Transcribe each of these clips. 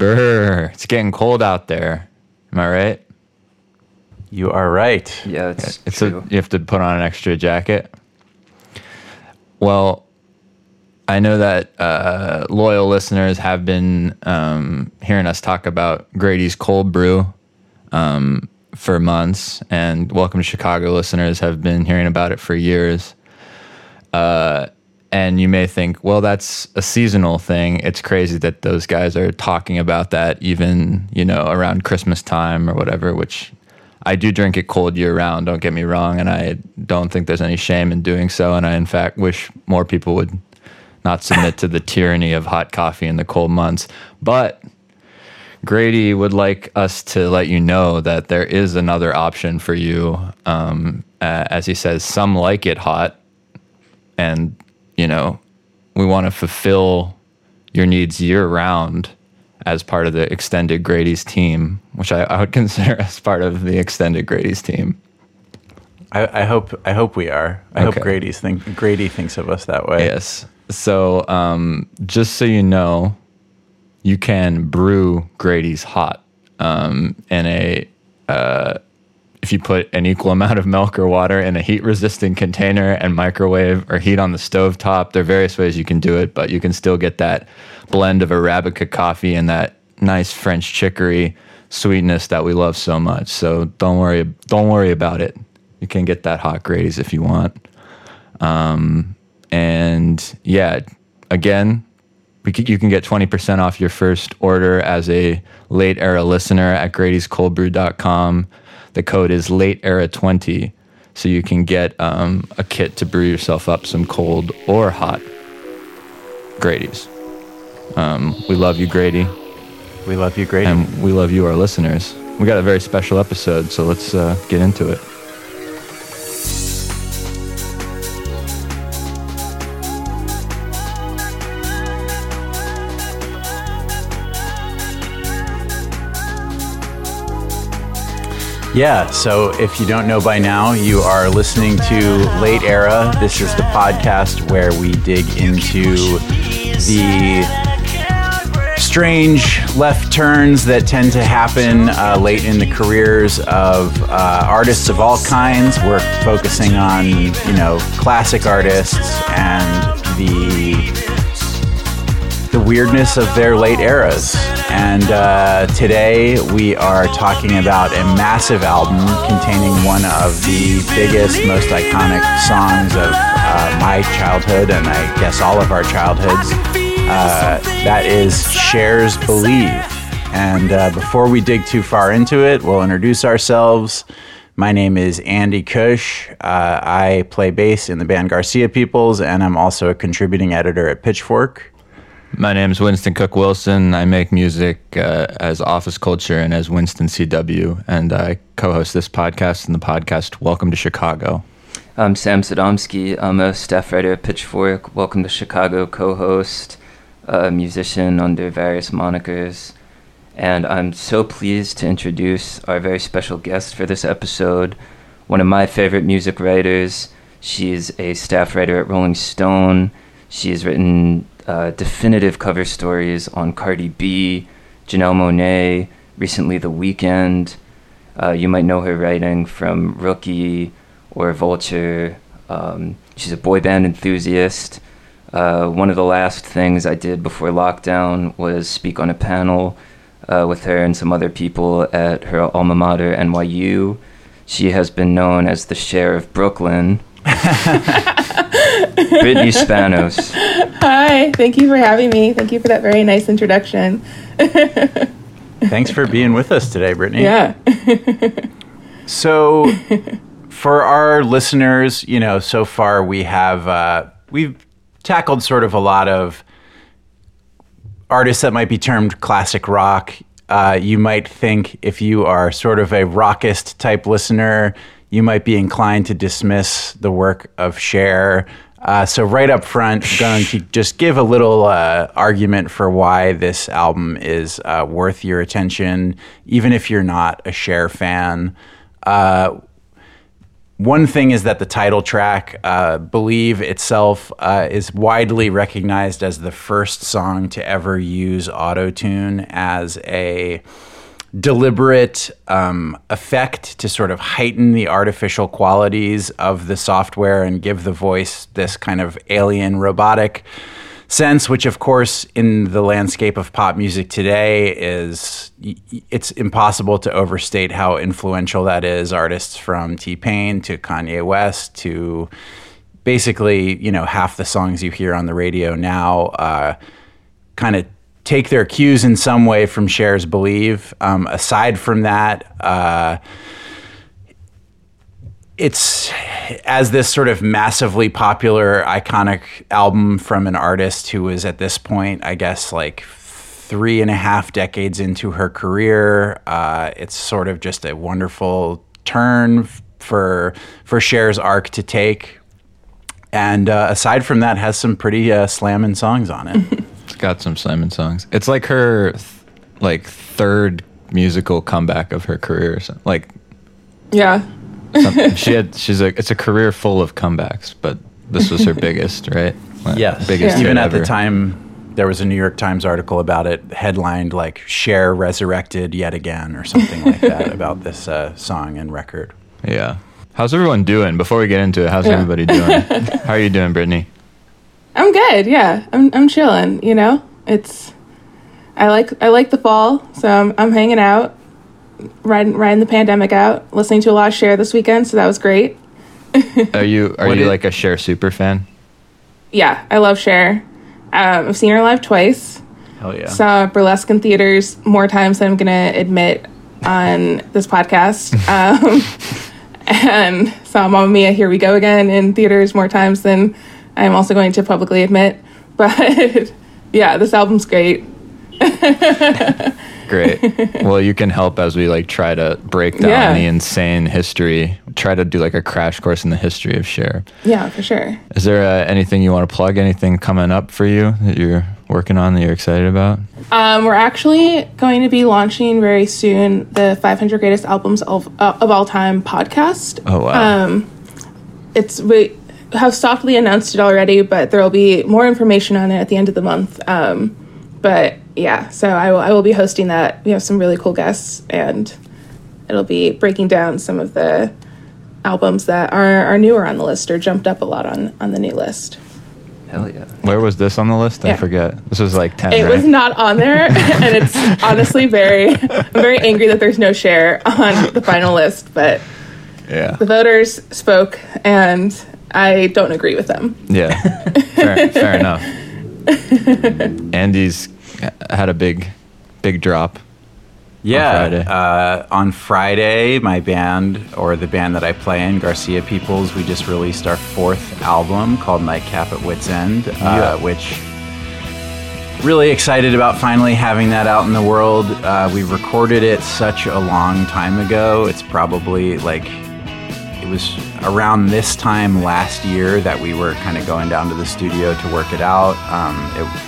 Brr, it's getting cold out there. Am I right? You are right. Yeah, it's, It's true. a, you have to put on an extra jacket. Well, I know that uh, loyal listeners have been um, hearing us talk about Grady's cold brew um, for months, and Welcome to Chicago listeners have been hearing about it for years. Uh, and you may think, well, that's a seasonal thing. It's crazy that those guys are talking about that even, you know, around Christmas time or whatever, which I do drink it cold year round, don't get me wrong, and I don't think there's any shame in doing so. And I, in fact, wish more people would not submit to the tyranny of hot coffee in the cold months. But Grady would like us to let you know that there is another option for you. Um, uh, as he says, some like it hot, and you know, we want to fulfill your needs year round as part of the extended Grady's team, which I, I would consider as part of the extended Grady's team. I, I hope I hope we are. I hope Grady's think Grady thinks of us that way. Yes. So, um, just so you know, you can brew Grady's hot um, in a. Uh, if you put an equal amount of milk or water in a heat resistant container and microwave or heat on the stove top, there are various ways you can do it, but you can still get that blend of Arabica coffee and that nice French chicory sweetness that we love so much. So don't worry, don't worry about it. You can get that hot Grady's if you want. Um, and yeah, again, we c- you can get 20% off your first order as a late era listener at Grady'sColdBrew.com. The code is late era 20. So you can get um, a kit to brew yourself up some cold or hot Grady's. Um, we love you, Grady, We love you, Grady. and we love you, our listeners. We got a very special episode, so let's uh, get into it. Yeah, so if you don't know by now, you are listening to Late Era. This is the podcast where we dig into the strange left turns that tend to happen uh, late in the careers of uh, artists of all kinds. We're focusing on, you know, classic artists and the the weirdness of their late eras. And uh, today we are talking about a massive album containing one of the biggest, most iconic songs of uh, my childhood, and I guess all of our childhoods. Uh, that is Cher's Believe. And uh, before we dig too far into it, we'll introduce ourselves. My name is Andy Cush. Uh, I play bass in the band Garcia Peoples, and I'm also a contributing editor at Pitchfork. My name is Winston Cook Wilson. I make music uh, as Office Culture and as Winston CW, and I co-host this podcast and the podcast Welcome to Chicago. I'm Sam Sodomsky. I'm a staff writer at Pitchfork. Welcome to Chicago co-host, a musician under various monikers. And I'm so pleased to introduce our very special guest for this episode, one of my favorite music writers. She's a staff writer at Rolling Stone. She has written uh, definitive cover stories on Cardi B, Janelle Monáe, recently The Weeknd. Uh, you might know her writing from Rookie or Vulture. Um, she's a boy band enthusiast. Uh, one of the last things I did before lockdown was speak on a panel uh, with her and some other people at her alma mater, NYU. She has been known as the Sheriff of Brooklyn. Brittany Spanos. Hi, thank you for having me. Thank you for that very nice introduction. Thanks for being with us today, Brittany. Yeah. So, for our listeners, you know, so far we have uh, we've tackled sort of a lot of artists that might be termed classic rock. Uh, you might think if you are sort of a rockist type listener, you might be inclined to dismiss the work of Cher. Uh, so right up front, I'm going to just give a little uh, argument for why this album is uh, worth your attention, even if you're not a Cher fan. Uh, one thing is that the title track, uh, Believe itself, uh, is widely recognized as the first song to ever use autotune as a deliberate um, effect to sort of heighten the artificial qualities of the software and give the voice this kind of alien robotic sense, which of course in the landscape of pop music today is it's impossible to overstate how influential that is. Artists from T Pain to Kanye West to basically you know half the songs you hear on the radio now uh, kind of take their cues in some way from Cher's Believe. Um, aside from that. Uh, it's as this sort of massively popular, iconic album from an artist who was at this point, I guess, like three and a half decades into her career. Uh, it's sort of just a wonderful turn for for Cher's arc to take. And uh, aside from that, has some pretty uh, slamming songs on it. it's got some Simon songs. It's like her th- like third musical comeback of her career. Like, yeah, some, she had she's a it's a career full of comebacks, but this was her biggest, right? Like, yes, biggest. Yeah. Even at ever. the time, there was a New York Times article about it, headlined like "Cher resurrected yet again" or something like that about this uh, song and record. Yeah. How's everyone doing? Before we get into it, how's yeah. everybody doing? How are you doing, Brittany? I'm good. Yeah, I'm I'm chilling. You know, it's I like I like the fall, so I'm I'm hanging out riding riding the pandemic out, listening to a lot of Cher this weekend, so that was great. are you are what you like a Cher super fan? Yeah, I love Cher. Um, I've seen her live twice. Hell yeah! Saw burlesque in theaters more times than I'm gonna admit on this podcast. Um, and saw Mamma Mia, Here We Go Again in theaters more times than I'm also going to publicly admit. But yeah, this album's great. Great. well, you can help as we like try to break down yeah. the insane history. Try to do like a crash course in the history of Cher. Yeah, for sure. Is there uh, anything you want to plug? Anything coming up for you that you're working on that you're excited about? Um, we're actually going to be launching very soon the 500 greatest albums of, uh, of all time podcast. Oh wow! Um, it's we have softly announced it already, but there will be more information on it at the end of the month. Um, but yeah, so I will, I will be hosting that. We have some really cool guests, and it'll be breaking down some of the albums that are, are newer on the list or jumped up a lot on, on the new list. Hell yeah. Where was this on the list? Yeah. I forget. This was like 10. It right? was not on there. and it's honestly very, I'm very angry that there's no Cher on the final list, but yeah. The voters spoke and I don't agree with them. Yeah. fair, fair enough. Andy's had a big, big drop. Yeah, on Friday. Uh, on Friday, my band or the band that I play in, Garcia Peoples, we just released our fourth album called Nightcap at Wits End, uh, yeah. which really excited about finally having that out in the world. Uh, we recorded it such a long time ago. It's probably like it was around this time last year that we were kind of going down to the studio to work it out. Um,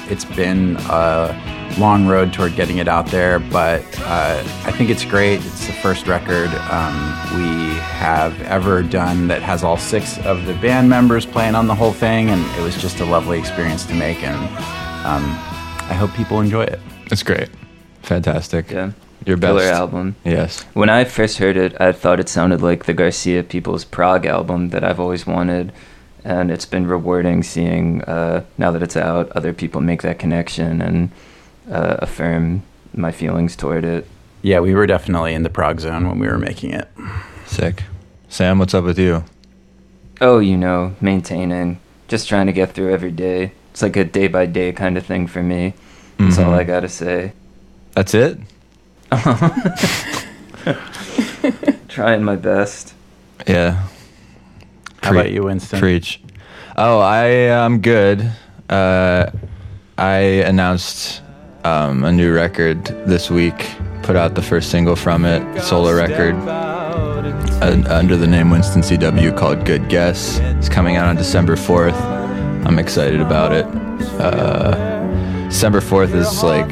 it, has been a long road toward getting it out there, but uh, I think it's great. It's the first record um, we have ever done that has all six of the band members playing on the whole thing, and it was just a lovely experience to make, and um, I hope people enjoy it. It's great. Fantastic. Yeah. Your best killer album. Yes. When I first heard it, I thought it sounded like the Garcia People's prog album that I've always wanted, and it's been rewarding seeing uh, now that it's out, other people make that connection and uh, affirm my feelings toward it. Yeah, we were definitely in the prog zone when we were making it. Sick. Sam, what's up with you? Oh, you know, maintaining, just trying to get through every day. It's like a day by day kind of thing for me. That's mm-hmm. all I gotta say. That's it. Trying my best. Yeah. How about you, Winston? Preach. Oh, I am good. Uh, I announced um, a new record this week. Put out the first single from it, solo record, uh, under the name Winston CW called Good Guess. It's coming out on December 4th. I'm excited about it. Uh, December 4th is like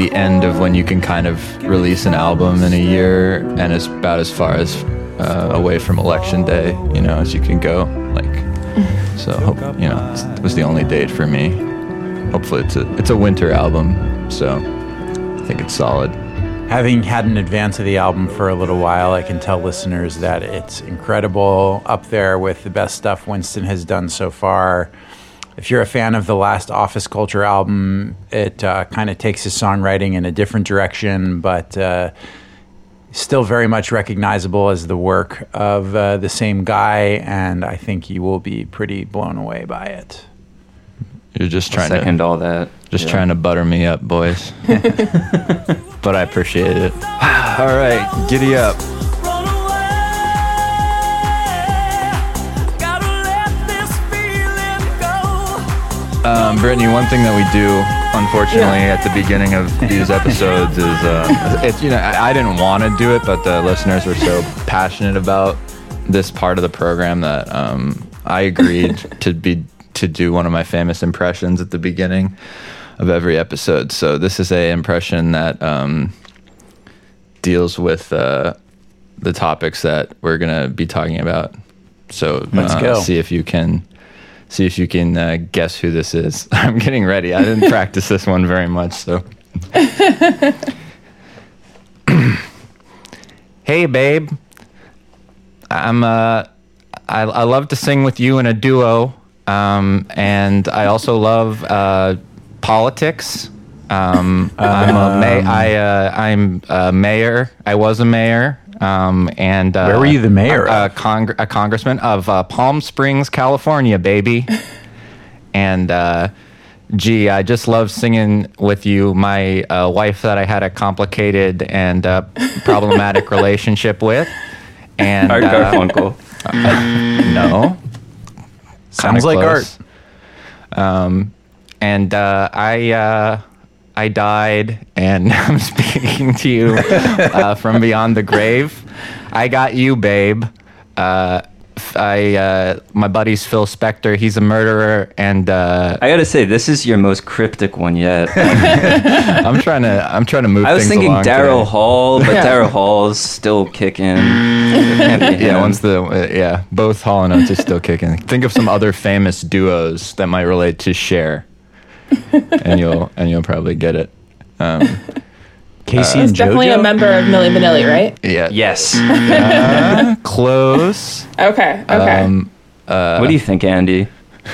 the end of when you can kind of release an album in a year, and it's about as far as uh, away from election day, you know, as you can go. Like, so hope you know it was the only date for me. Hopefully, it's a it's a winter album, so I think it's solid. Having had an advance of the album for a little while, I can tell listeners that it's incredible, up there with the best stuff Winston has done so far. If you're a fan of the last Office Culture album, it uh, kind of takes his songwriting in a different direction, but uh, still very much recognizable as the work of uh, the same guy, and I think you will be pretty blown away by it. You're just trying Second to all that. just Yeah. trying to butter me up, boys. but I appreciate it. All right, giddy up. Um, Brittany, one thing that we do, unfortunately, at the beginning of these episodes is, uh, it's you know, I, I didn't want to do it, but the listeners were so passionate about this part of the program that um, I agreed to be to do one of my famous impressions at the beginning of every episode. So this is a impression that um, deals with uh, the topics that we're gonna be talking about. So Let's uh, go. see if you can see if you can uh, guess who this is. I'm getting ready. I didn't practice this one very much, so. hey, babe. I'm uh, I, I love to sing with you in a duo, um, and I also love uh, politics. Um, I'm a ma- I uh, I'm a mayor. I was a mayor. Um, and uh, Where were you the mayor A, a, cong- a congressman of uh, Palm Springs, California, baby. and uh, gee, I just love singing with you. My uh, wife that I had a complicated and uh, problematic relationship with, and Art uh, Garfunkel. no, Sounds Kinda like close. art. Um, and uh, I uh, I died, and I'm speaking to you uh, from beyond the grave. I got you, babe. Uh, I uh, my buddy's Phil Spector. He's a murderer, and uh, I gotta say, this is your most cryptic one yet. I'm trying to I'm trying to move. I was thinking Daryl. Hall, but Daryl Hall's still kicking. Yeah, once the uh, yeah, both Hall and Oates are still kicking. Think of some other famous duos that might relate to Cher, and you'll and you'll probably get it. Um, Casey He's and definitely a member of Milli Vanilli, right? yeah, Yes. close. Okay. Okay. Um, what do you think, Andy?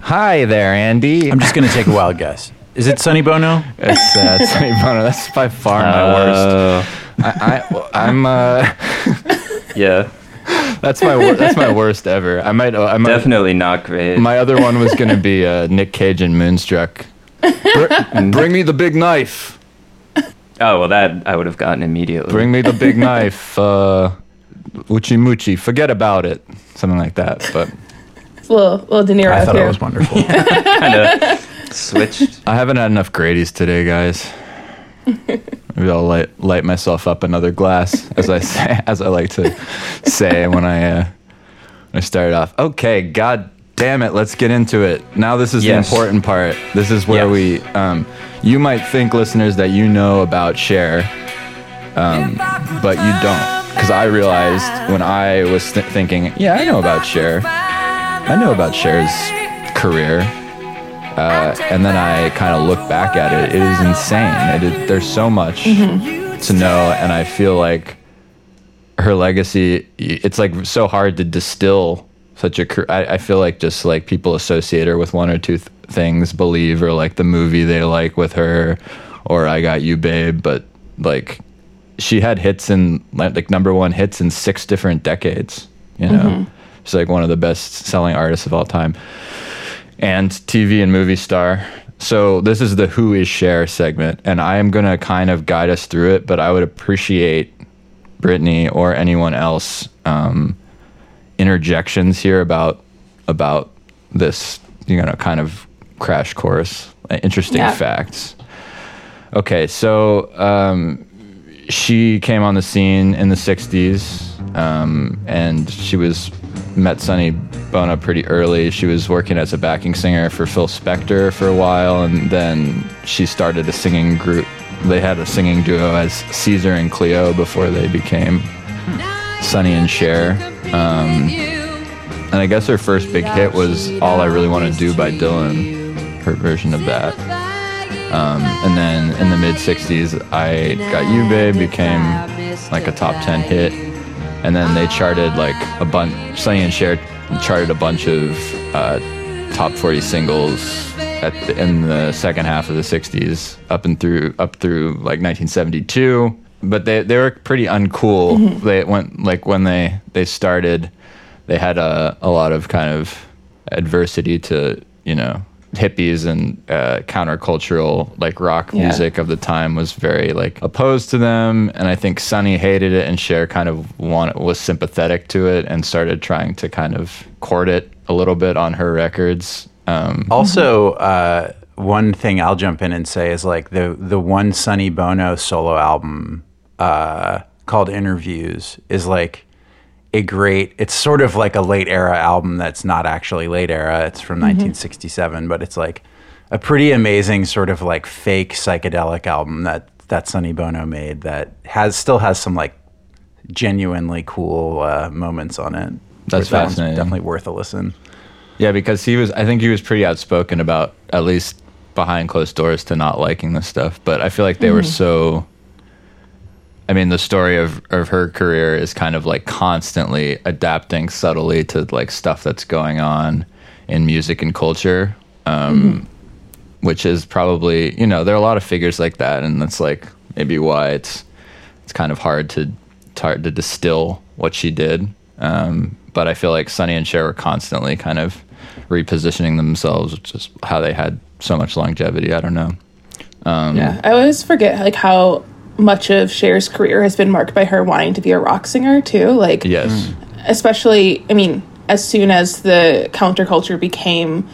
hi there, Andy. I'm just going to take a wild guess. Is it Sonny Bono? That's uh, Sonny Bono. That's by far my worst. Uh, I, I, I'm. Uh, Yeah, that's my. wor- That's my worst ever. I might. I might. definitely not great. My other one was gonna be uh, Nick Cage and Moonstruck. Br- bring me the big knife. oh well, that I would have gotten immediately. Bring me the big knife. Uh, Uchi Muchi. Forget about it. Something like that. But It's a little, little De Niro I thought too. it was wonderful. kind of switched. I haven't had enough Grady's today, guys. Maybe I'll light light myself up another glass, as I say, as I like to say when I uh, when I started off. Okay, God damn it, let's get into it. Now this is Yes. the important part. This is where Yes. we. Um, you might think, listeners, that you know about Cher, um, but you don't, because I realized when I was th- thinking, yeah, I know about Cher. I know about Cher's career. Uh, and then I kind of look back at it. It is insane. It is, there's so much to know, and I feel like her legacy. It's like so hard to distill such a. I, I feel like just like people associate her with one or two th- things, believe, or like the movie they like with her, or I Got You, Babe. But like, she had hits in like number one hits in six different decades. You know, she's like one of the best selling artists of all time and TV and movie star. So this is the Who is Cher segment, and I am gonna kind of guide us through it. But I would appreciate Brittany or anyone else um, interjections here about about this, you know, kind of crash course, interesting Yeah. facts. Okay, so um, she came on the scene in the 60s um, and she was met Sonny Bono pretty early. She was working as a backing singer for Phil Spector for a while and then she started a singing group they had a singing duo as Caesar and Cleo before they became Sonny and Cher. Um, and I guess her first big hit was "All I Really Want to Do" by Dylan, her version of that. Um, and then in the mid '60s, "I Got You, Babe" became like a top ten hit, and then they charted like a bunch. Sonny and Cher charted a bunch of uh, top 40 singles at the, in the second half of the 60s, up and through up through like 1972. But they they were pretty uncool. They went like when they they started, they had a a lot of kind of adversity to you know hippies and uh, countercultural like rock Yeah. music of the time was very like opposed to them and i think sonny hated it and Cher kind of want, was sympathetic to it and started trying to kind of court it a little bit on her records um, Also, uh, one thing I'll jump in and say is like the the one Sonny Bono solo album uh, called Interviews is like a great. It's sort of like a late era album that's not actually late era. It's from 1967, but it's like a pretty amazing sort of like fake psychedelic album that that Sonny Bono made that has still has some like genuinely cool uh, moments on it. That's That fascinating. Definitely worth a listen. yeah because he was i think he was pretty outspoken about at least behind closed doors to not liking this stuff but i feel like they were so I mean, the story of, of her career is kind of like constantly adapting subtly to like stuff that's going on in music and culture, um, which is probably you know there are a lot of figures like that, and that's like maybe why it's it's kind of hard to hard to distill what she did. Um, but I feel like Sonny and Cher were constantly kind of repositioning themselves, which is how they had so much longevity. I don't know. Yeah, I always forget like how much of Cher's career has been marked by her wanting to be a rock singer too. Like, Yes. especially, I mean, as soon as the counterculture became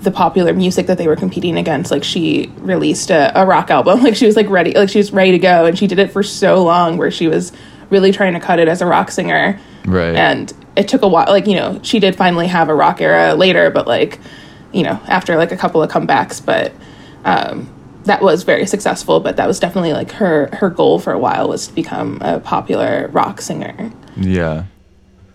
the popular music that they were competing against, like she released a, a rock album. Like she was like ready, like she was ready to go, and she did it for so long, where she was really trying to cut it as a rock singer. Right. And it took a while. Like you know, she did finally have a rock era later, but like, you know, after like a couple of comebacks, but um, that was very successful. But that was definitely like her her goal for a while was to become a popular rock singer. Yeah.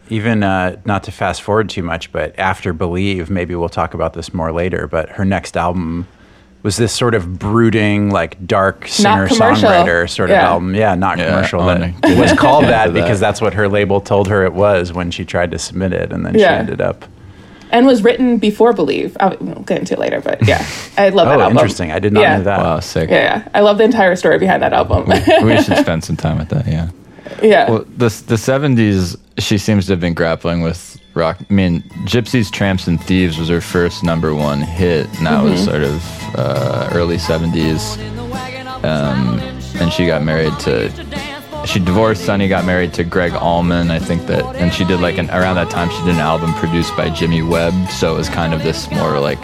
even uh, not to fast forward too much, but after Believe, maybe we'll talk about this more later. But her next album was this sort of brooding, like dark singer songwriter sort of album. Yeah, not Yeah, commercial. I That was called into that that. because that's what her label told her it was when she tried to submit it, and then she ended up. And was written before Believe. I'll we'll get into it later, but yeah, I love that Oh, album. interesting! I did not Yeah. know that. Wow, sick. Yeah, yeah, I love the entire story behind that album. we should spend some time with that. Yeah. yeah, Well, the the seventies, she seems to have been grappling with rock. I mean, Gypsies, Tramps, and Thieves was her first number one hit, and that was sort of uh, early seventies. Um, and she got married to. She divorced Sonny, got married to Gregg Allman, I think that, and she did like an around that time she did an album produced by Jimmy Webb, so it was kind of this more like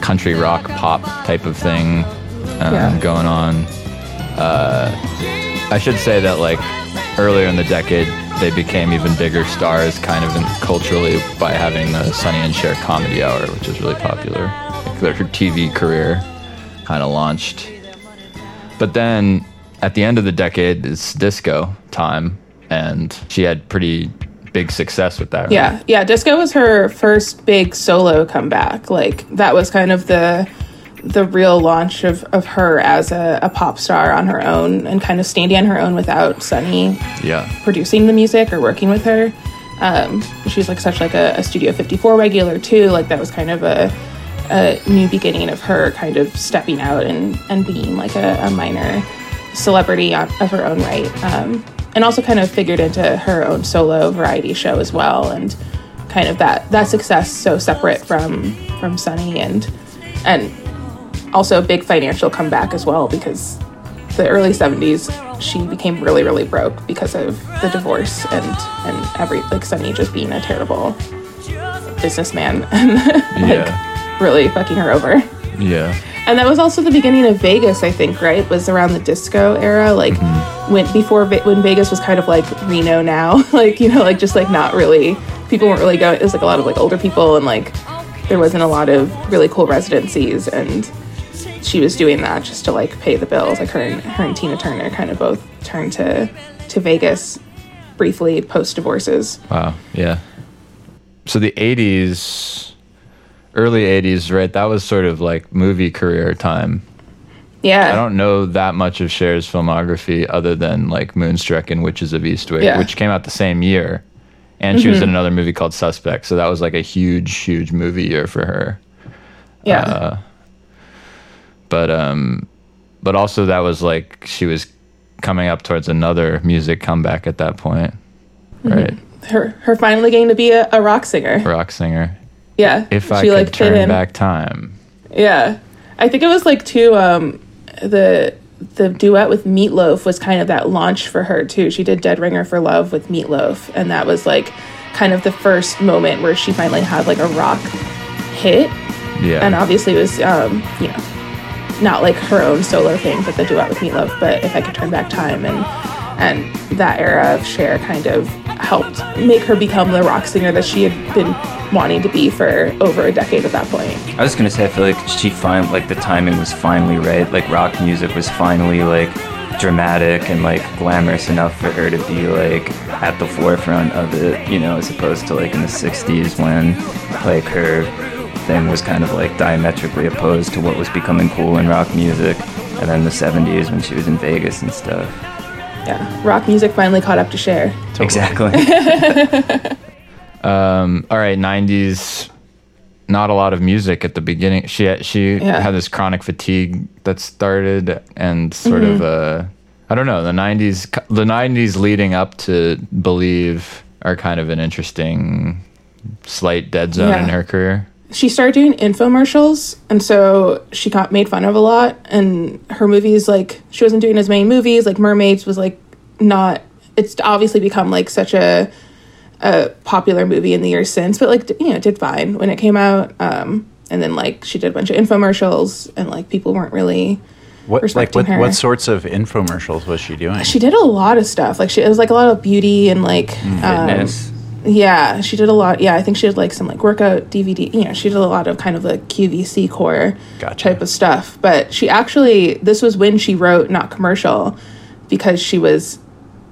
country rock pop type of thing um, Yeah. going on. I should say that like earlier in the decade, they became even bigger stars, kind of in, culturally, by having the Sonny and Cher Comedy Hour, which is really popular. Like their her TV career kind of launched. But then at the end of the decade is disco time, and she had pretty big success with that. right? yeah, yeah. Disco was her first big solo comeback. Like that was kind of the the real launch of, of her as a, a pop star on her own and kind of standing on her own without Sonny yeah, producing the music or working with her. Um, she was like such like a, a Studio 54 regular too. Like that was kind of a, a new beginning of her kind of stepping out and, and being like a, a minor celebrity on, of her own right. Um, and also kind of figured into her own solo variety show as well. And kind of that, that success so separate from, from Sonny and, and also a big financial comeback as well because the early 70s she became really really broke because of the divorce and and every like Sonny just being a terrible businessman and like yeah, really fucking her over yeah. And that was also the beginning of Vegas I think right was around the disco era like mm-hmm. when before when Vegas was kind of like Reno now like you know like just like not really people weren't really going it was like a lot of like older people and like there wasn't a lot of really cool residencies and she was doing that just to like pay the bills. Like her and her and Tina Turner kind of both turned to to Vegas briefly post divorces. Wow. Yeah. So the 80s, early 80s, right? That was sort of like movie career time. Yeah. I don't know that much of Cher's filmography other than like Moonstruck and Witches of Eastwick, Yeah. which came out the same year. And she was in another movie called Suspect. So that was like a huge, huge movie year for her. yeah. uh, But um but also that was like she was coming up towards another music comeback at that point. Right? her her finally getting to be a, a rock singer. Rock singer. Yeah. If I she could like turn back time. Yeah. I think it was like too um the the duet with Meatloaf was kind of that launch for her too. She did Dead Ringer for Love with Meatloaf and that was like kind of the first moment where she finally had like a rock hit Yeah. and obviously it was um you know not like her own solo thing but the duet with Meatloaf but if I could turn back time and and that era of Cher kind of helped make her become the rock singer that she had been wanting to be for over a decade at that point. I was gonna say I feel like she find like the timing was finally right. Like rock music was finally like dramatic and like glamorous enough for her to be like at the forefront of it, you know, as opposed to like in the '60s when like her thing was kind of like diametrically opposed to what was becoming cool in rock music, and then the '70s when she was in Vegas and stuff. Yeah, rock music finally caught up to Cher. Exactly. Um, all right, '90s. Not a lot of music at the beginning. She had, she Yeah. had this chronic fatigue that started, and sort Mm-hmm. of uh, I don't know the '90s. The '90s leading up to "Believe" are kind of an interesting slight dead zone in her career. She started doing infomercials, and so she got made fun of a lot. And her movies, like she wasn't doing as many movies. Like Mermaids was like not. It's obviously become like such a a popular movie in the years since, but like you know, it did fine when it came out. Um, and then like she did a bunch of infomercials, and like people weren't really. What like what, her. what sorts of infomercials was she doing? She did a lot of stuff. Like she it was like a lot of beauty and like um, Fitness. Yeah, she did a lot. Yeah, I think she did like some like workout DVD. You know, she did a lot of kind of like QVC core Gotcha. type of stuff. But she actually, this was when she wrote not commercial, because she was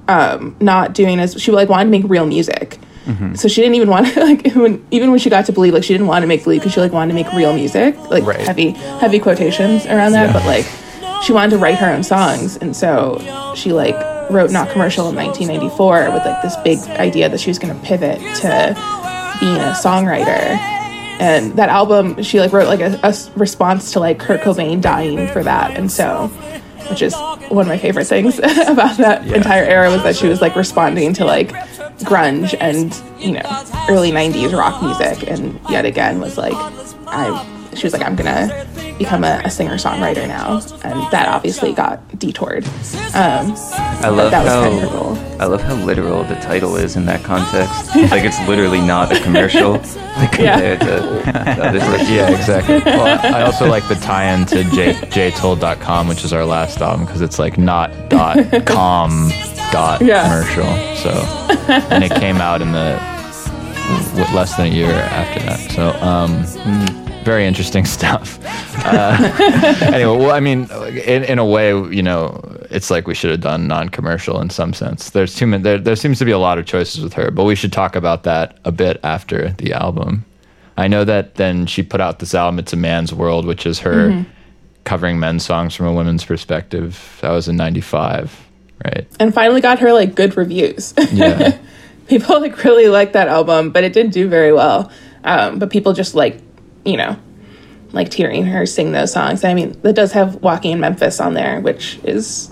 um, not doing as she like wanted to make real music. Mm-hmm. So she didn't even want to like when, even when she got to believe like she didn't want to make believe because she like wanted to make real music like Right. heavy heavy quotations around that. But like she wanted to write her own songs, and so she like wrote not commercial in 1994 with like this big idea that she was going to pivot to being a songwriter. And that album she like wrote like a response to like kurt cobain dying for that. And so which is one of my favorite things about that entire era was that she was like responding to like grunge and you know early 90s rock music and yet again was like i she was like i'm gonna become a, a singer songwriter now and that obviously got detoured um I love that was how kind of her. I love how literal the title is in that context. like it's literally not a commercial like, Yeah. to the other stuff. Yeah, exactly. well, I also like the tie-in to J, jtold.com, which is our last album, because it's like not dot com dot Yeah. commercial. So, and it came out in the w- less than a year after that. So, um, very interesting stuff. Uh, anyway, well, I mean, in, in a way, you know, it's like we should have done non-commercial in some sense. There's too many. There, there seems to be a lot of choices with her, but we should talk about that a bit after the album. I know that then she put out this album, It's a Man's World, which is her covering men's songs from a women's perspective. That was in 95, right? and finally got her like good reviews Yeah. people like really liked that album, but it didn't do very well. Um, but people just like, you know, like hearing her sing those songs. I mean, that does have "Walking in Memphis" on there, which is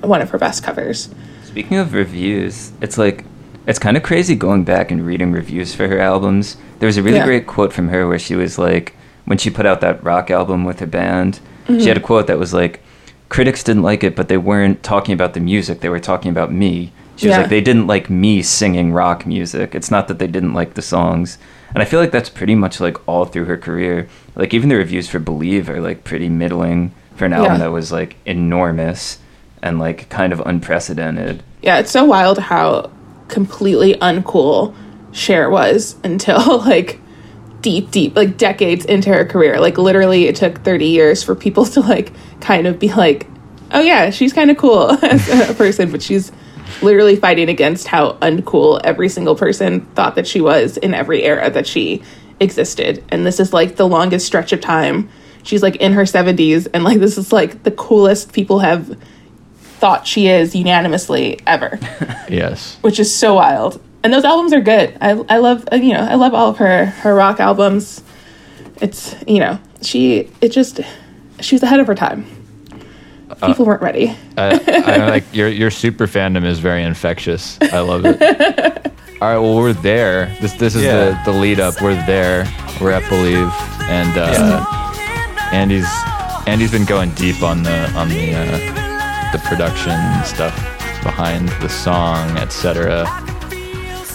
one of her best covers. Speaking of reviews, it's like it's kind of crazy going back and reading reviews for her albums. There was a really Yeah. great quote from her where she was like, when she put out that rock album with her band, she mm-hmm. had a quote that was like, "Critics didn't like it, but they weren't talking about the music; they were talking about me." She was like, "They didn't like me singing rock music. It's not that they didn't like the songs." And I feel like that's pretty much like all through her career. Like even the reviews for "Believe" are like pretty middling for an album Yeah. that was like enormous and like kind of unprecedented. Yeah, it's so wild how completely uncool Cher was until like deep, deep, like decades into her career. Like literally, it took 30 years for people to like kind of be like, oh yeah, she's kind of cool as a person, but she's literally fighting against how uncool every single person thought that she was in every era that she existed. And this is like the longest stretch of time. She's like in her 70s, and like this is like the coolest people have thought she is unanimously ever Yes. which is so wild. And those albums are good. I I love uh, you know I love all of her her rock albums. It's you know she it just she was ahead of her time. People weren't ready. I, I like your your super fandom is very infectious. I love it. All right, well we're there. This this is Yeah. the the lead up. We're there. We're at Believe, and uh, Andy's Andy's been going deep on the on the uh, the production stuff behind the song, etc.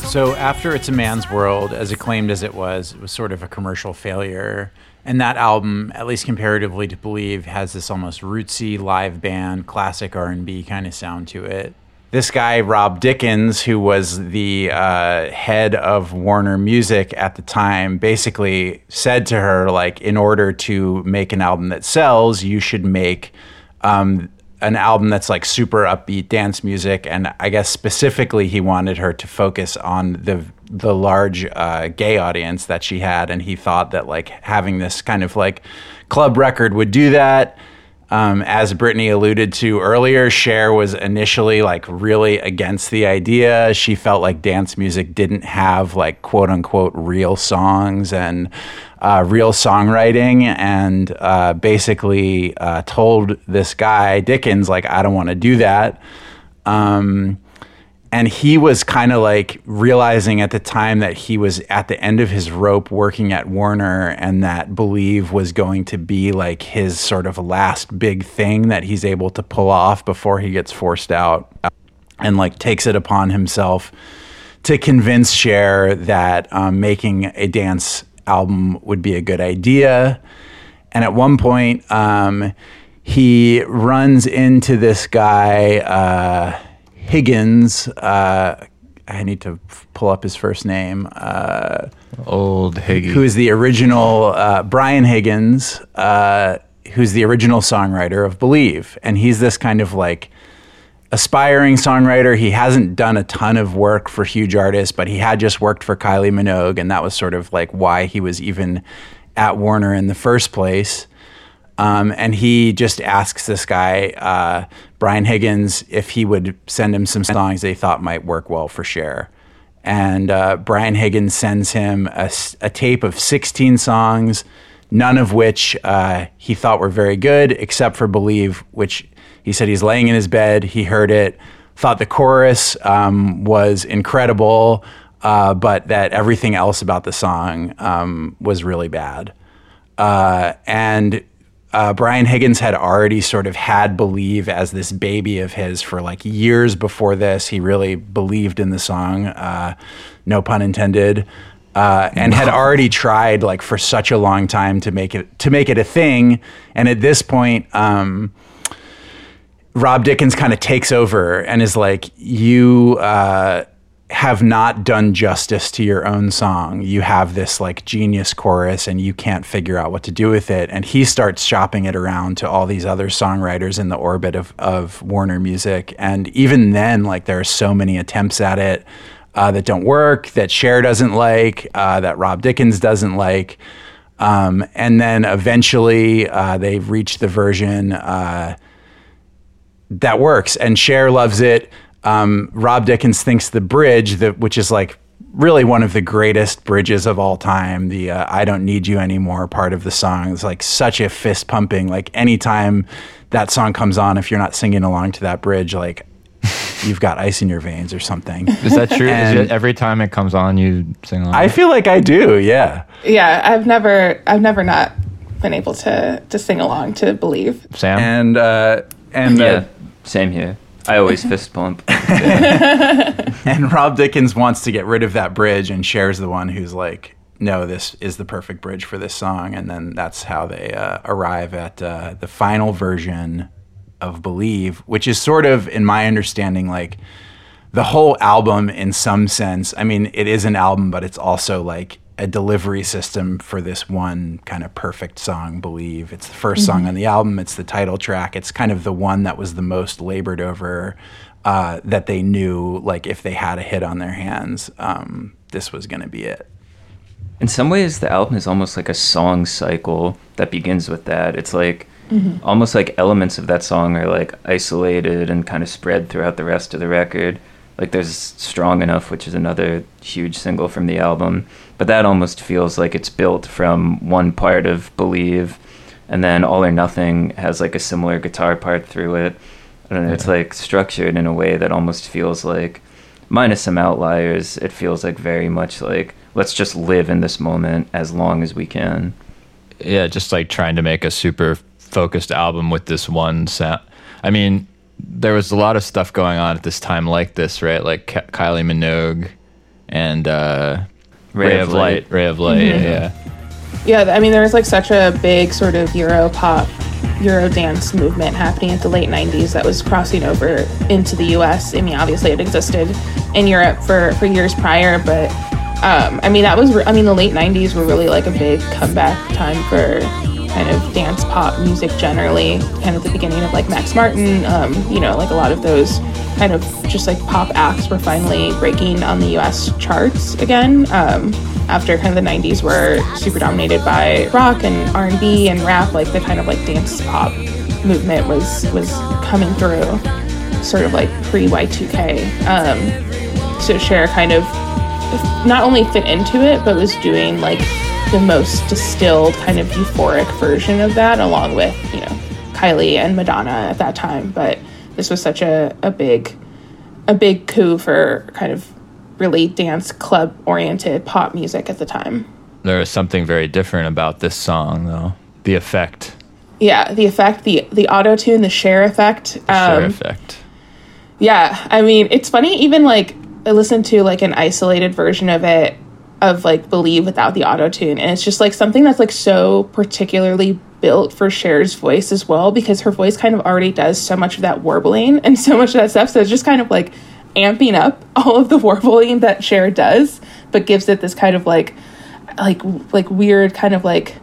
So after It's a Man's World, as acclaimed as it was, it was sort of a commercial failure. And that album, at least comparatively to Believe, has this almost rootsy live band, classic R&B kind of sound to it. This guy, Rob Dickins, who was the uh, head of Warner Music at the time, basically said to her, like, in order to make an album that sells, you should make um, an album that's like super upbeat dance music, and I guess specifically he wanted her to focus on the the large uh, gay audience that she had, and he thought that like having this kind of like club record would do that. Um, as Brittany alluded to earlier, Cher was initially like really against the idea. She felt like dance music didn't have like quote unquote real songs and uh, real songwriting, and uh, basically uh, told this guy Dickins like, "I don't want to do that." Um, and he was kind of like realizing at the time that he was at the end of his rope working at Warner and that Believe was going to be like his sort of last big thing that he's able to pull off before he gets forced out and like takes it upon himself to convince Cher that um, making a dance album would be a good idea. And at one point, um, he runs into this guy, uh, Higgins. Uh, I need to pull up his first name. Uh, Old Higgy. who is the original uh, Brian Higgins, uh, who's the original songwriter of Believe, and he's this kind of like aspiring songwriter. He hasn't done a ton of work for huge artists, but he had just worked for Kylie Minogue, and that was sort of like why he was even at Warner in the first place. Um, and he just asks this guy, uh, Brian Higgins, if he would send him some songs they thought might work well for Cher. And uh, Brian Higgins sends him a tape of 16 songs, none of which uh, he thought were very good, except for Believe, which he said he's laying in his bed, he heard it, thought the chorus um, was incredible, uh, but that everything else about the song um, was really bad. Uh, and uh, Brian Higgins had already sort of had Believe as this baby of his for like years before this. He really believed in the song, uh, no pun intended, uh, and had already tried like for such a long time to make it to make it a thing. And at this point, um, Rob Dickins kind of takes over and is like, you uh, have not done justice to your own song. You have this like genius chorus and you can't figure out what to do with it. And he starts shopping it around to all these other songwriters in the orbit of, of Warner Music. And even then, like there are so many attempts at it uh, that don't work, that Cher doesn't like, uh, that Rob Dickins doesn't like. Um, and then eventually uh, they reach the version uh, that works and Cher loves it. Um, Rob Dickins thinks the bridge, that which is like really one of the greatest bridges of all time, the uh, "I don't need you anymore" part of the song is like such a fist pumping. Like anytime that song comes on, if you're not singing along to that bridge, like you've got ice in your veins or something. Is that true? Is it, every time it comes on, you sing along? I feel like I do, yeah. Yeah, I've never I've never not been able to to sing along to Believe. Sam? And uh, and Yeah, uh, same here. I always fist pump. And Rob Dickins wants to get rid of that bridge, and Cher's the one who's like, "No, this is the perfect bridge for this song." And then that's how they uh, arrive at uh, the final version of "Believe," which is sort of, in my understanding, like the whole album in some sense. I mean, it is an album, but it's also like a delivery system for this one kind of perfect song, Believe. It's the 1st song on the album, it's the title track. It's kind of the one that was the most labored over uh, that they knew, like, if they had a hit on their hands, um, this was going to be it. In some ways, the album is almost like a song cycle that begins with that. It's like almost like elements of that song are like isolated and kind of spread throughout the rest of the record. Like there's Strong Enough, which is another huge single from the album, but that almost feels like it's built from one part of Believe, and then All or Nothing has like a similar guitar part through it. And it's like structured in a way that almost feels like, minus some outliers, it feels like very much like let's just live in this moment as long as we can. yeah, just like trying to make a super focused album with this one sound. I mean, there was a lot of stuff going on at this time like this, right? Like Ki- Kylie Minogue and uh, Ray, of Light. Ray of Light, yeah. Yeah, I mean, there was like such a big sort of Euro pop, Euro dance movement happening at the late 90s that was crossing over into the US. I mean, obviously it existed in Europe for, for years prior, but um, I mean, that was, re- I mean, the late 90s were really like a big comeback time for kind of dance pop music generally, kind of the beginning of like Max Martin, um, you know, like a lot of those kind of just like pop acts were finally breaking on the US charts again. Um, after kind of the 90s were super dominated by rock and R&B and rap, like the kind of like dance pop movement was was coming through sort of like pre Y2K. Um, so Cher kind of not only fit into it, but was doing like the most distilled kind of euphoric version of that, along with you know Kylie and Madonna at that time. But this was such a, a big a big coup for kind of really dance club oriented pop music at the time. There was something very different about this song, though. The effect, Yeah, the effect, the the auto tune, the Cher effect. the Cher um, effect. Yeah, I mean, it's funny. Even like I listened to like an isolated version of it of like Believe without the auto tune, and it's just like something that's like so particularly built for Cher's voice as well because her voice kind of already does so much of that warbling and so much of that stuff. So it's just kind of like amping up all of the warbling that Cher does, but gives it this kind of like like like weird kind of like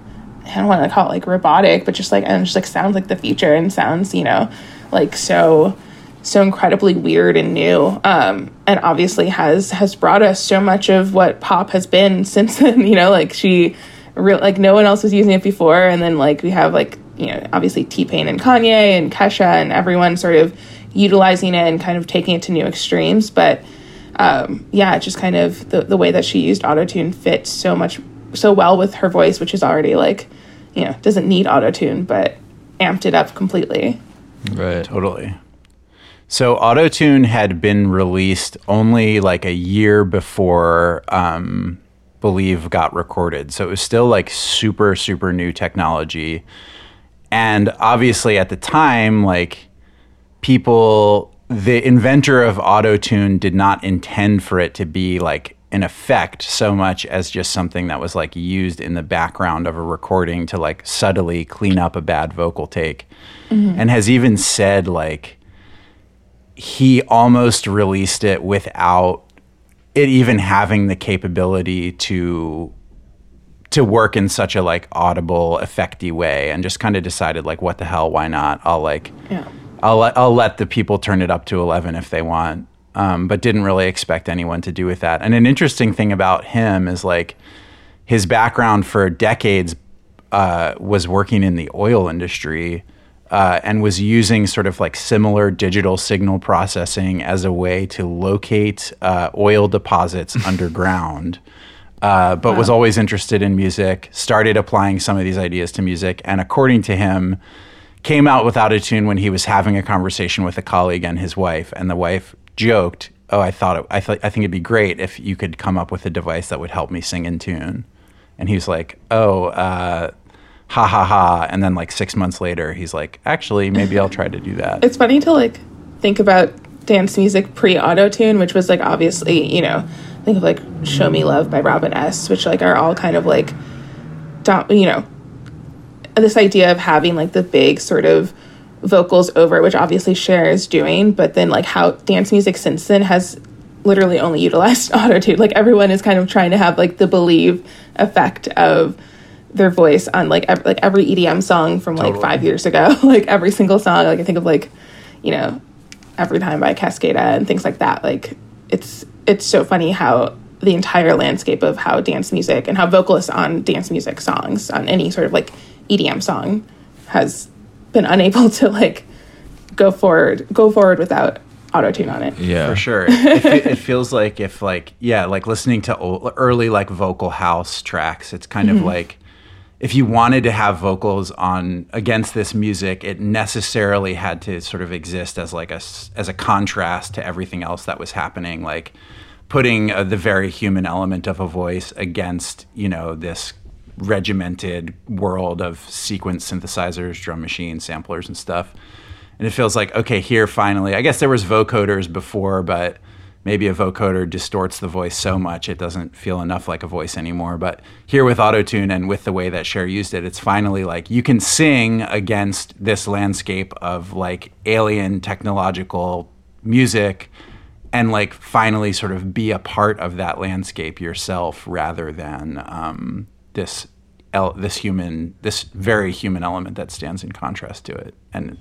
I don't want to call it like robotic, but just like and just like sounds like the future and sounds you know like so so incredibly weird and new um and obviously has has brought us so much of what pop has been since then you know like she real like no one else was using it before and then like we have like you know obviously T-Pain and Kanye and Kesha and everyone sort of utilizing it and kind of taking it to new extremes but um yeah it just kind of the, the way that she used autotune fits so much so well with her voice which is already like you know doesn't need autotune but amped it up completely Right. Totally. So Autotune had been released only like a year before um, Believe got recorded. So it was still like super, super new technology. And obviously at the time, like people, the inventor of Autotune did not intend for it to be like an effect so much as just something that was like used in the background of a recording to like subtly clean up a bad vocal take. And has even said like, he almost released it without it even having the capability to to work in such a like audible effecty way and just kind of decided like what the hell why not? I'll like yeah. I'll let i'll let the people turn it up to 11 if they want um, but didn't really expect anyone to do with that. And an interesting thing about him is like his background for decades uh, was working in the oil industry uh, and was using sort of like similar digital signal processing as a way to locate uh, oil deposits underground. Uh, but was always interested in music, started applying some of these ideas to music, and according to him, came out without a tune when he was having a conversation with a colleague and his wife, and the wife joked, "Oh, I thought it, I, th- I think it'd be great if you could come up with a device that would help me sing in tune." And he was like, "Oh, uh, ha ha ha!" And then like six months later, he's like, "Actually, maybe I'll try to do that." it's funny to like think about dance music pre auto tune, which was like obviously, you know, think of like Show Me Love by Robin S., which like are all kind of like, dom- you know, this idea of having like the big sort of vocals over, which obviously Cher is doing, but then like how dance music since then has literally only utilized auto tune. Like everyone is kind of trying to have like the believe effect of their voice on like ev- like every EDM song from like Totally. five years ago. like every single song. Like I think of like, you know, every time by Cascada and things like that. Like it's it's so funny how the entire landscape of how dance music and how vocalists on dance music songs on any sort of like EDM song has been unable to like go forward go forward without auto tune on it. Yeah. for sure. It, it, it feels like if like yeah, like listening to old, early like vocal house tracks. It's kind of mm-hmm. like if you wanted to have vocals on against this music, it necessarily had to sort of exist as like a as a contrast to everything else that was happening. Like putting uh, the very human element of a voice against you know this regimented world of sequence synthesizers, drum machines, samplers, and stuff and it feels like okay here finally i guess there was vocoders before but maybe a vocoder distorts the voice so much it doesn't feel enough like a voice anymore but here with autotune and with the way that Cher used it it's finally like you can sing against this landscape of like alien technological music and like finally sort of be a part of that landscape yourself rather than um, this this human this very human element that stands in contrast to it. And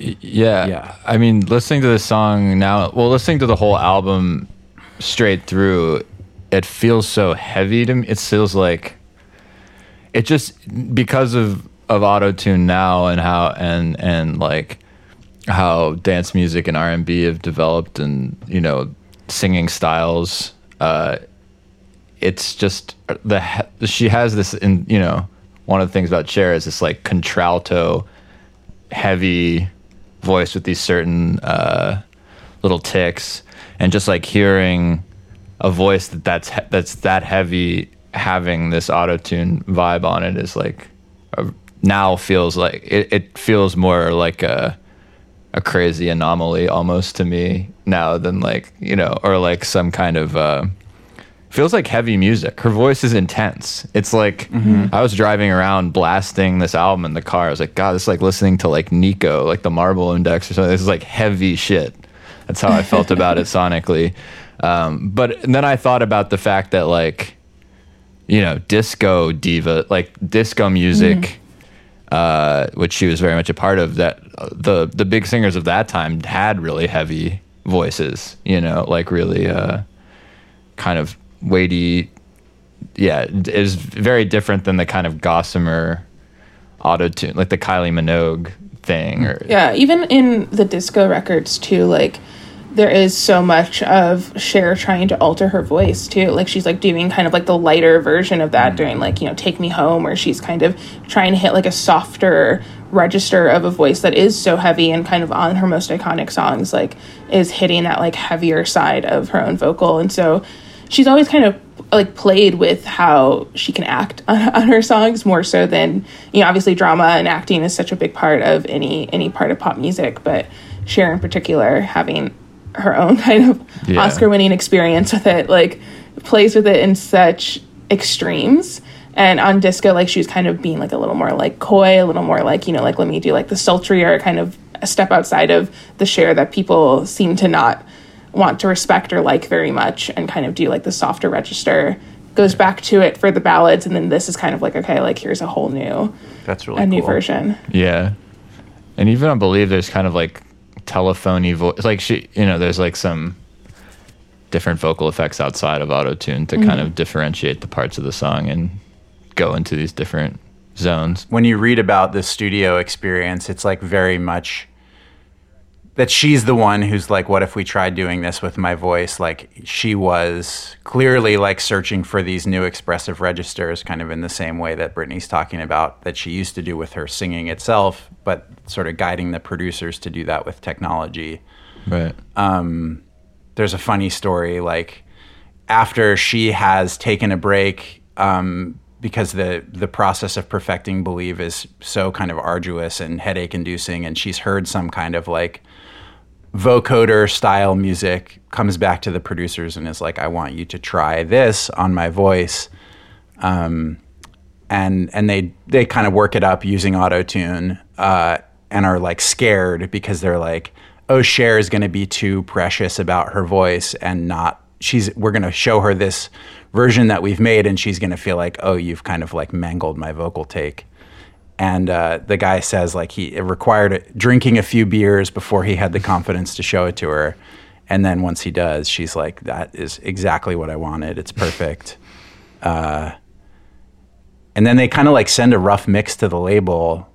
Yeah. Yeah. I mean, listening to the song now, well, listening to the whole album straight through, it feels so heavy to me. It feels like it just because of of auto tune now and how and and like how dance music and R and B have developed and you know singing styles. Uh, it's just the he- she has this in you know one of the things about Cher is this like contralto heavy voice with these certain uh, little ticks, and just like hearing a voice that that's he- that's that heavy having this auto tune vibe on it is like now feels like it, it feels more like a a crazy anomaly almost to me now than like you know or like some kind of uh feels like heavy music. Her voice is intense. It's like i was driving around blasting this album in the car. I was like god it's like listening to like nico like the marble index or something. This is like heavy shit. That's how i felt about it sonically. Um, but then i thought about the fact that like you know disco diva like disco music uh, which she was very much a part of. That the the big singers of that time had really heavy voices, you know, like really uh, kind of weighty. Yeah, it is very different than the kind of gossamer auto tune, like the Kylie Minogue thing. Or Yeah, even in the disco records too, like there is so much of Cher trying to alter her voice too. Like she's like doing kind of like the lighter version of that mm. during like, you know, Take Me Home where she's kind of trying to hit like a softer register of a voice that is so heavy and kind of on her most iconic songs like is hitting that like heavier side of her own vocal. And so she's always kind of like played with how she can act on, on her songs more so than you know obviously drama and acting is such a big part of any any part of pop music but Cher in particular having her own kind of Yeah. Oscar winning experience with it like plays with it in such extremes and on disco like she was kind of being like a little more like coy a little more like you know like let me do like the sultrier kind of a step outside of the Cher that people seem to not want to respect or like very much and kind of do like the softer register goes back to it for the ballads and then this is kind of like okay like here's a whole new that's really a new version Yeah, and even I believe there's kind of like telephony voice. Like she, you know, there's like some different vocal effects outside of auto tune to kind mm-hmm. of differentiate the parts of the song and go into these different zones. when you read about the studio experience, it's like very much that she's the one who's like, what if we tried doing this with my voice? Like she was clearly like searching for these new expressive registers, kind of in the same way that Britney's talking about that she used to do with her singing itself, but sort of guiding the producers to do that with technology Right. there's a funny story like after she has taken a break um, because the the process of perfecting believe is so kind of arduous and headache inducing and she's heard some kind of like vocoder style music comes back to the producers and is like i want you to try this on my voice. Um, and and they they kind of work it up using auto tune uh, and are like scared because they're like oh, Cher is going to be too precious about her voice and not she's we're going to show her this version that we've made and she's going to feel like oh you've kind of like mangled my vocal take and uh, the guy says like he it required drinking a few beers before he had the confidence to show it to her. And then once he does she's like that is exactly what i wanted. It's perfect. Uh, and then they kind of like send a rough mix to the label.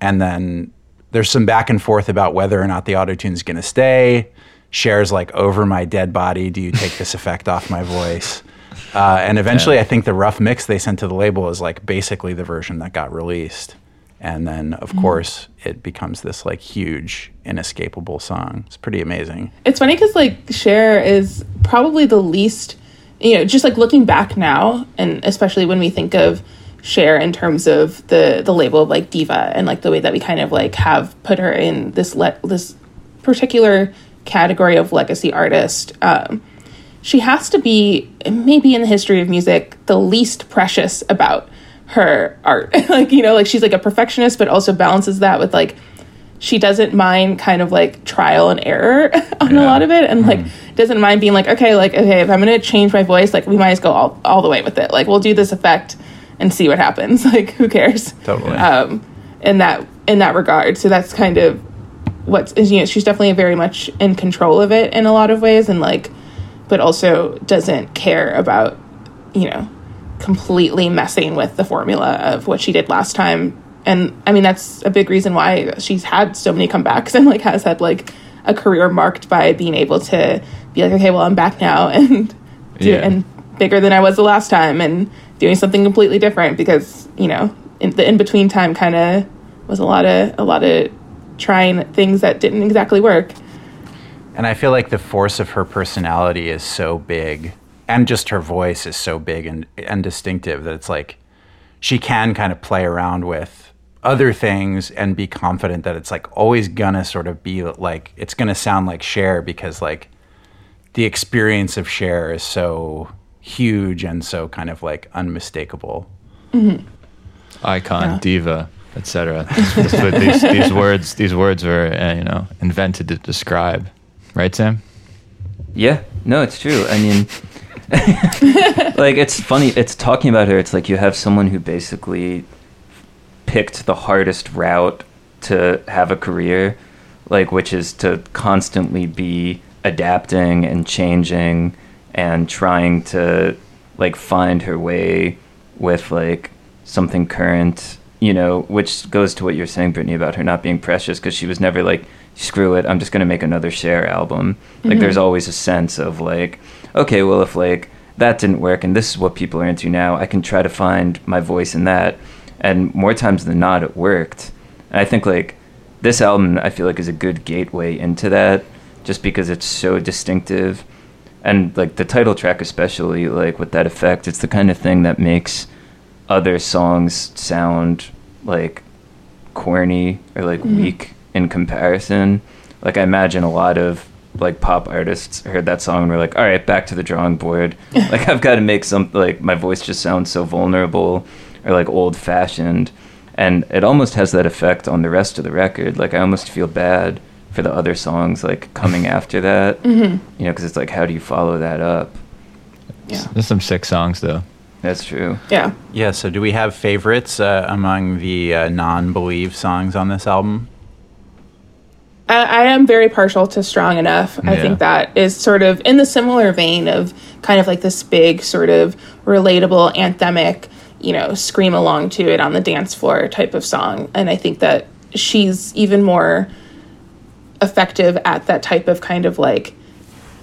And then there's some back and forth about whether or not the autotune is going to stay. Cher's like over my dead body. Do you take this effect off my voice? Uh, and eventually i think the rough mix they sent to the label is like basically the version that got released and then of course it becomes this like huge inescapable song it's pretty amazing It's funny because like Cher is probably the least, you know, just like looking back now, and especially when we think of Cher in terms of the the label of like diva and like the way that we kind of like have put her in this le- this particular category of legacy artist. Um, she has to be maybe in the history of music the least precious about her art. like you know, like she's like a perfectionist, but also balances that with like she doesn't mind kind of like trial and error on a lot of it. And like doesn't mind being like okay like okay if i'm gonna change my voice like we might as go all, all the way with it. Like we'll do this effect and see what happens. Like who cares? Totally. um in that in that regard. So that's kind of what's is you know she's definitely very much in control of it in a lot of ways and like but also doesn't care about you know completely messing with the formula of what she did last time and i mean that's a big reason why she's had so many comebacks and like has had like a career marked by being able to be like okay well i'm back now and do, Yeah. and bigger than i was the last time and doing something completely different because you know in the in between time kind of was a lot of a lot of trying things that didn't exactly work And I feel like the force of her personality is so big, and just her voice is so big and, and distinctive that it's like she can kind of play around with other things and be confident that it's like always gonna sort of be like it's gonna sound like Cher because like the experience of Cher is so huge and so kind of like unmistakable. icon, Yeah. diva, etc. These, these words these words were uh, you know invented to describe, right, Sam? Yeah, no, it's true. I mean, like it's funny. It's talking about her. It's like you have someone who basically picked the hardest route to have a career, like which is to constantly be adapting and changing and trying to like find her way with like something current you know which goes to what you're saying brittany about her not being precious because she was never like screw it i'm just going to make another Cher album. Like mm-hmm. there's always a sense of like okay well if like that didn't work and this is what people are into now i can try to find my voice in that. And more times than not it worked. And i think like this album i feel like is a good gateway into that just because it's so distinctive. And like the title track especially like with that effect it's the kind of thing that makes other songs sound like corny or like mm-hmm. weak in comparison. Like i imagine a lot of like pop artists heard that song and were like all right back to the drawing board. Like i've got to make some like my voice just sounds so vulnerable or like old fashioned and it almost has that effect on the rest of the record. Like i almost feel bad for the other songs like coming after that. You know because it's like how do you follow that up? Yeah. There's some sick songs though. that's true. Yeah. Yeah, so do we have favorites uh, among the uh, non believe songs on this album? I, I am very partial to Strong Enough. I think that is sort of in the similar vein of kind of like this big, sort of relatable, anthemic, you know, scream along to it on the dance floor type of song. And I think that she's even more effective at that type of kind of like,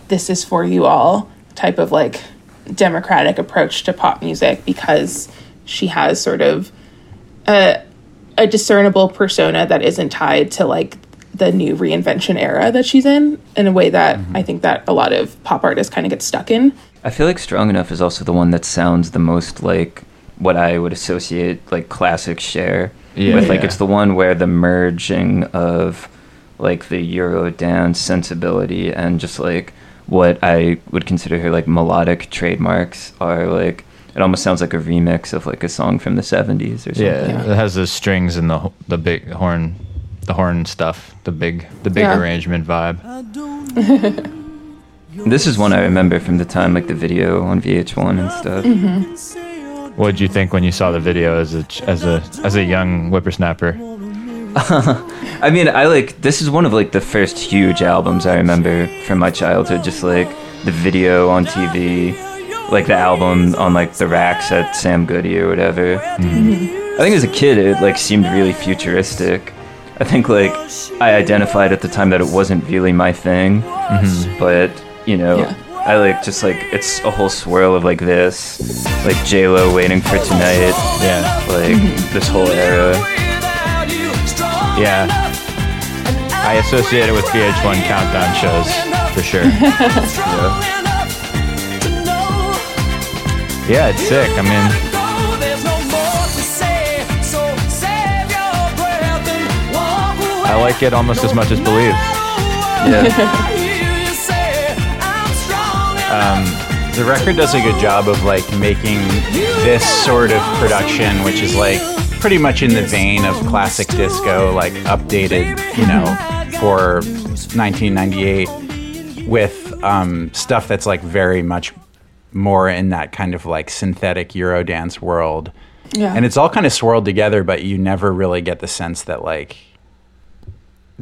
this is for you all type of like democratic approach to pop music because she has sort of a, a discernible persona that isn't tied to like the new reinvention era that she's in in a way that mm-hmm. I think that a lot of pop artists kind of get stuck in. I feel like Strong Enough is also the one that sounds the most like what I would associate like classic Cher Yeah, with. Like yeah. it's the one where the merging of like the Euro dance sensibility and just like what I would consider her like melodic trademarks are like it almost sounds like a remix of like a song from the 70s or something. Yeah, it has the strings and the the big horn the horn stuff, the big the big Yeah. arrangement vibe. This is one I remember from the time, like the video on VH1 and stuff. Mm-hmm. What did you think when you saw the video as a as a as a young whippersnapper? I mean, I like this is one of like the first huge albums I remember from my childhood. Just like the video on TV, like the album on like the racks at Sam Goody or whatever. I think as a kid, it like seemed really futuristic. I think like I identified at the time that it wasn't really my thing, mm-hmm. but you know. Yeah. I like just like it's a whole swirl of like this, like J Lo waiting for tonight, Yeah, like mm-hmm. this whole era. yeah. I associate it with VH1 countdown shows for sure. Yeah, it's sick. I mean, I like it almost as much as Believe. Yeah. The record does a good job of like making this sort of production, which is like pretty much in the vein of classic disco, like updated, you know, for 1998, with um, stuff that's like very much more in that kind of like synthetic Eurodance world. Yeah. And it's all kind of swirled together, but you never really get the sense that like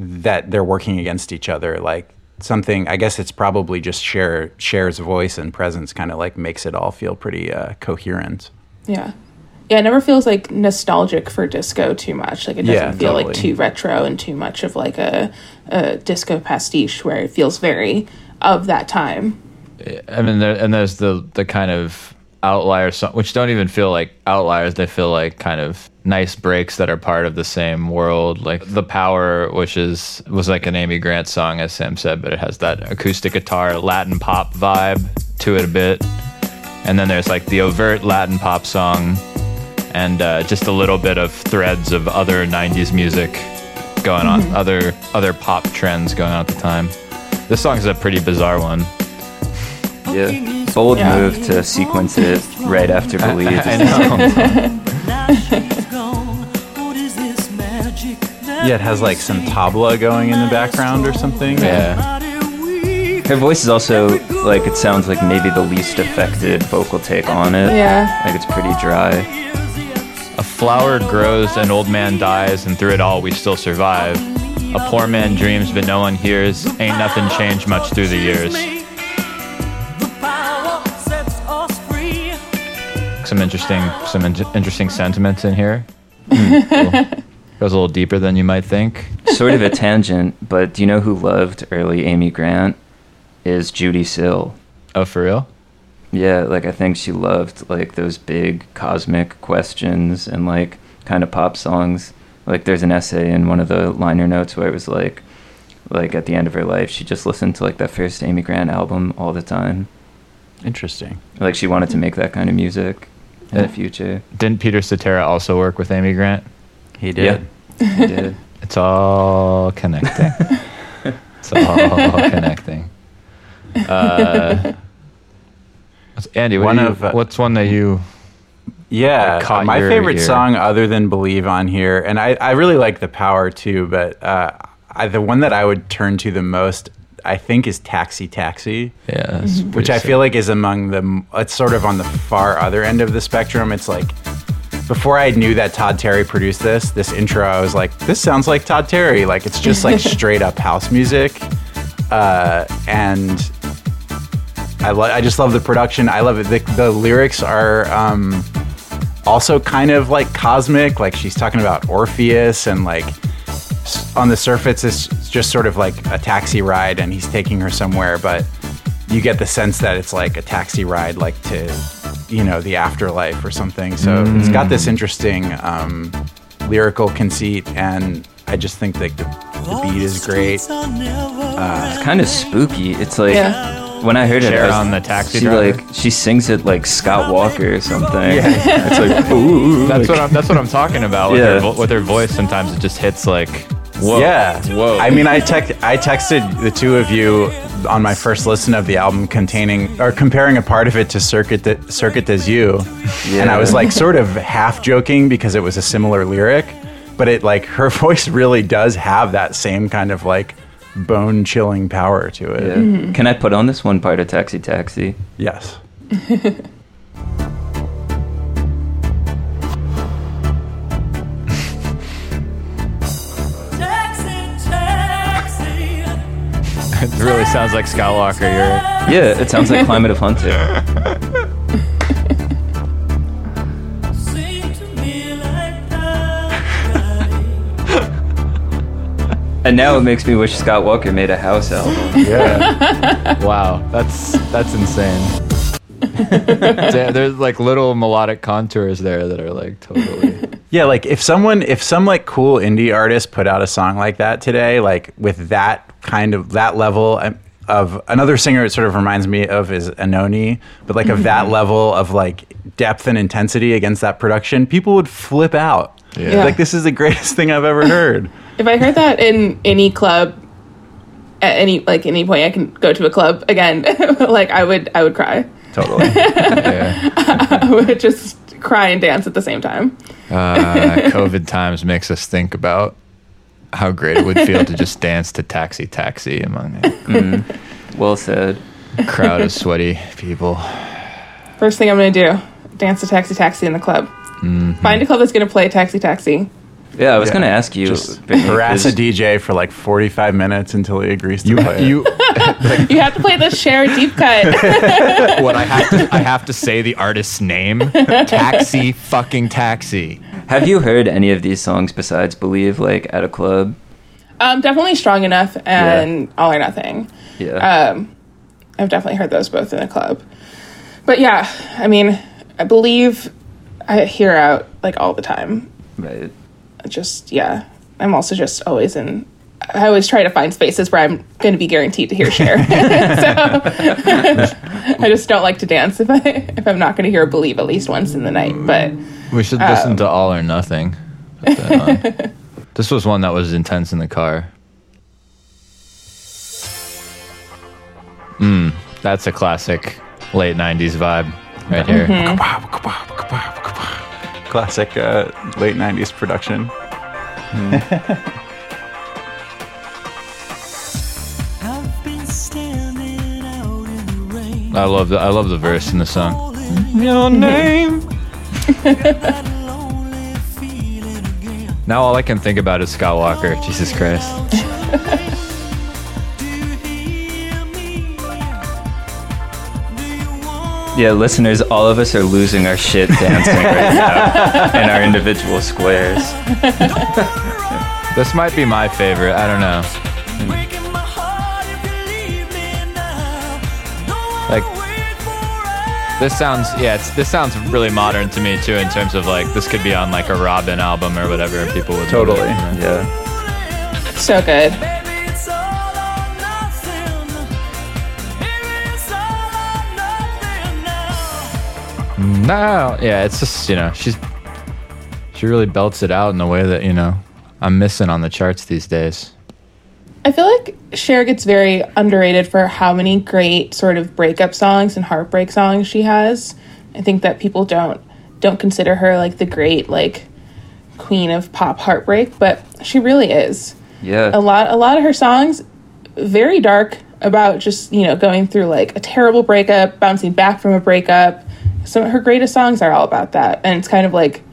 that they're working against each other. Like something, I guess it's probably just Cher Cher's voice and presence kind of like makes it all feel pretty uh, coherent. Yeah. Yeah, it never feels like nostalgic for disco too much. Like it doesn't Yeah, feel like too retro and too much of like a, a disco pastiche where it feels very of that time. I mean, there, and there's the the kind of outlier song, which don't even feel like outliers. They feel like kind of nice breaks that are part of the same world. Like the Power, which is was like an Amy Grant song, as Sam said, but it has that acoustic guitar Latin pop vibe to it a bit. And then there's like the overt Latin pop song, and uh, just a little bit of threads of other '90s music going on, other other pop trends going on at the time. This song is a pretty bizarre one. Yeah. Bold Yeah. move to sequence it right after Believe. I know. Yeah, it has like some tabla going in the background or something. Yeah. Her voice is also like it sounds like maybe the least affected vocal take on it. Yeah. Like it's pretty dry. A flower grows, an old man dies, and through it all we still survive. A poor man dreams, but no one hears. Ain't nothing changed much through the years. Some interesting, some in- interesting sentiments in here. Hmm, cool. Goes a little deeper than you might think. Sort of a tangent, but do you know who loved early Amy Grant? Is Judee Sill. Oh, for real? Yeah, like I think she loved like those big cosmic questions and like kind of pop songs. Like there's an essay in one of the liner notes where it was like like at the end of her life she just listened to like that first Amy Grant album all the time. Interesting. Like she wanted to make that kind of music in the future. Didn't Peter Cetera also work with Amy Grant? He did. Yeah. Did. It's all connecting. it's all connecting. Uh, what's- Andy, what One you- of, uh, what's one that you? Yeah, That caught my your favorite ear. song other than "Believe" on here, and I, I really like the power too. But uh, I, the one that I would turn to the most, I think, is "Taxi Taxi," Yeah, which pretty I sick. feel like is among the. It's sort of on the far other end of the spectrum. It's like before I knew that Todd Terry produced this, this intro, I was like, this sounds like Todd Terry. Like it's just like straight up house music, uh, and I lo- I just love the production. I love it. The, the lyrics are um, also kind of like cosmic. Like she's talking about Orpheus and like on the surface it's just sort of like a taxi ride and he's taking her somewhere, but you get the sense that it's like a taxi ride like to you know the afterlife or something. So it's got this interesting um, lyrical conceit and I just think that the, the beat is great. It's kind of spooky. It's like Yeah. when I heard it, I was- on the taxi she driver. like she sings it like Scott Walker or something. it's like ooh. That's like- what I'm. That's what I'm talking about. With, Yeah. her, with her voice, sometimes it just hits like, whoa, Yeah. whoa. I mean, I text I texted the two of you on my first listen of the album, containing or comparing a part of it to Circuit de, Circuit des You, and I was like sort of half joking because it was a similar lyric, but it like her voice really does have that same kind of like bone chilling power to it. Yeah. Mm-hmm. Can I put on this one part of Taxi Taxi? Yes. It really sounds like Scott Walker. You're Yeah, it sounds like Climate of Hunter. Seem to me like nobody. And now it makes me wish Scott Walker made a house album. Yeah. wow. That's that's insane. There- There's like little melodic contours there that are like totally. yeah, like if someone if some like cool indie artist put out a song like that today, like with that kind of that level um, of another singer it sort of reminds me of is Anohni, but like of that level of like depth and intensity against that production, people would flip out. Yeah. Like this is the greatest thing I've ever heard. If I heard that in any club at any like any point I can go to a club again, like I would I would cry. totally. I would just cry and dance at the same time. Uh, COVID times makes us think about how great it would feel to just dance to Taxi Taxi among a mm-hmm. Well said. crowd of sweaty people. First thing I'm gonna do, dance to Taxi Taxi in the club. Mm-hmm. Find a club that's gonna play Taxi Taxi. Yeah, I was Yeah. going to ask you. Just harass a 'cause- DJ for like 45 minutes until he agrees to You play. it. you You have to play the Cher deep cut. what I have to I have to say the artist's name. Taxi fucking taxi. Have you heard any of these songs besides Believe, like at a club? um, definitely strong enough and all or nothing. Yeah. Um, I've definitely heard those both in a club. But yeah, I mean, I believe I hear out like all the time. right. Just yeah, I'm also just always in. I always try to find spaces where I'm going to be guaranteed to hear Cher. so I just don't like to dance if I if I'm not going to hear believe at least once in the night. But We should listen to All or Nothing. Put that on. this was one that was intense in the car. Mm, that's a classic late '90s vibe right here. Classic uh, late 90s production. I've been standing out in the rain. I love the I love the verse in the song. Your name. That lonely feeling again. Now all I can think about is Scott Walker. Jesus Christ. Do you hear me? Do you want Yeah, listeners, all of us are losing our shit dancing right now in our individual squares. This might be my favorite. I don't know. breaking This sounds yeah, it's, this sounds really modern to me too in terms of like this could be on like a Robyn album or whatever and people would love it, Totally. Yeah. so good. It's all or nothing. Baby, it's all or nothing now. No, yeah, it's just you know she's she really belts it out in a way that you know I'm missing on the charts these days. I feel like Cher gets very underrated for how many great sort of breakup songs and heartbreak songs she has. I think that people don't don't consider her like the great like queen of pop heartbreak, but she really is. Yeah. A lot a lot of her songs very dark about just, you know, going through like a terrible breakup, bouncing back from a breakup. Some of her greatest songs are all about that. And it's kind of like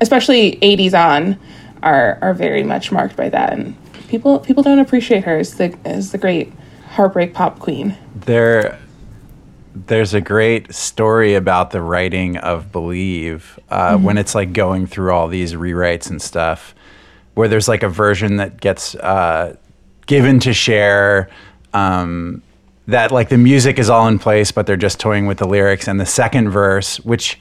especially 80s on are are very much marked by that and people people don't appreciate her as the as the great heartbreak pop queen. There, there's a great story about the writing of Believe uh, when it's like going through all these rewrites and stuff, where there's like a version that gets uh, given to Cher. Um, that like the music is all in place, but they're just toying with the lyrics. And the second verse, which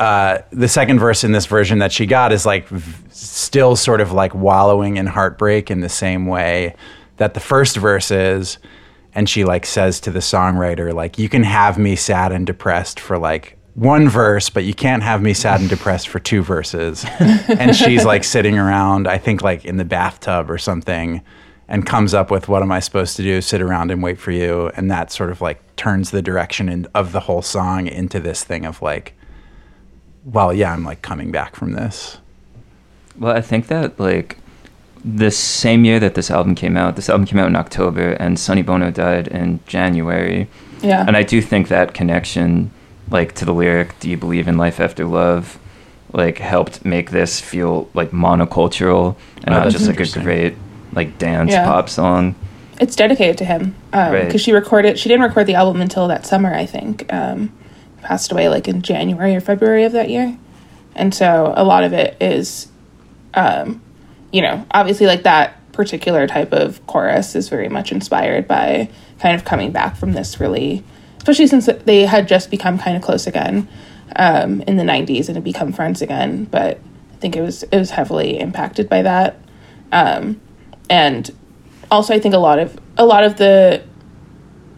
uh, the second verse in this version that she got is like v- still sort of like wallowing in heartbreak in the same way that the first verse is. And she like says to the songwriter like you can have me sad and depressed for like one verse but you can't have me sad and depressed for two verses. And she's like sitting around i think like in the bathtub or something and comes up with what am i supposed to do? Sit around and wait for you? And that sort of like turns the direction in, of the whole song into this thing of like well, yeah, I'm like coming back from this. Well, I think that like the same year that this album came out, this album came out in October, and Sonny Bono died in January. Yeah. And I do think that connection, like to the lyric "Do you believe in life after love," like helped make this feel like monocultural and Oh, not just like a great like dance Yeah. pop song. it's dedicated to him because Right. she recorded. She didn't record the album until that summer, I think. Um, passed away like in January or February of that year, and so a lot of it is, um, you know, obviously like that particular type of chorus is very much inspired by kind of coming back from this really, especially since they had just become kind of close again um, in the '90s and had become friends again. But I think it was it was heavily impacted by that, um, and also I think a lot of a lot of the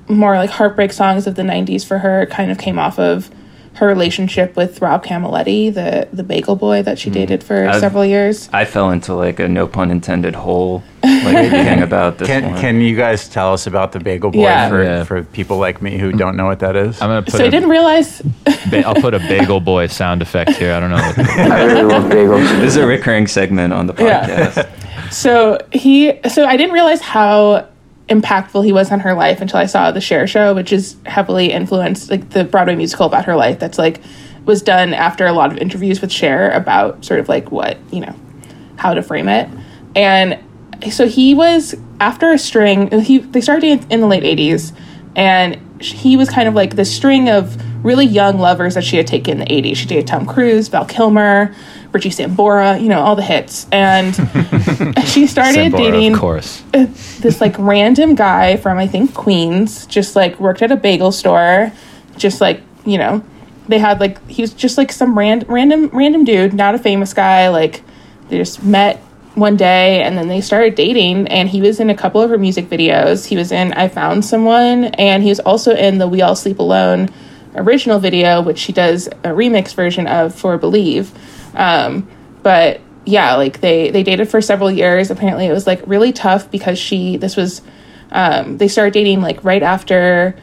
more like heartbreak songs of the 90s for her kind of came off of her relationship with Rob Camilletti, the the bagel boy that she mm-hmm. dated for I've- several years. I fell into like a no pun intended hole, like thinking about this Can one. Can you guys tell us about the Bagel Boy Yeah. for, Yeah. for people like me who don't know what that is? I'm gonna put. So I a didn't realize ba- I'll put a bagel boy sound effect here. I don't know. I really love bagels. this is a recurring segment on the Yeah. podcast. so he so I didn't realize how impactful he was on her life until I saw the Cher show, which is heavily influenced like the Broadway musical about her life that's like was done after a lot of interviews with Cher about sort of like what, you know, how to frame it. And so he was after a string he they started in, in the late 80s and he was kind of like the string of really young lovers that she had taken in the 80s. She dated Tom Cruise, Val Kilmer, Richie Sambora, you know, all the hits. And she started Sambora, dating of course. Uh, this like random guy from I think Queens, just like worked at a bagel store, just like you know, they had like he was just like some ran- random random dude, not a famous guy. Like they just met one day and then they started dating. And he was in a couple of her music videos. He was in I Found Someone, and he was also in the We All Sleep Alone original video, which she does a remix version of for Believe. Um, but yeah, like they they dated for several years. Apparently, it was like really tough because she this was um, they started dating like right after.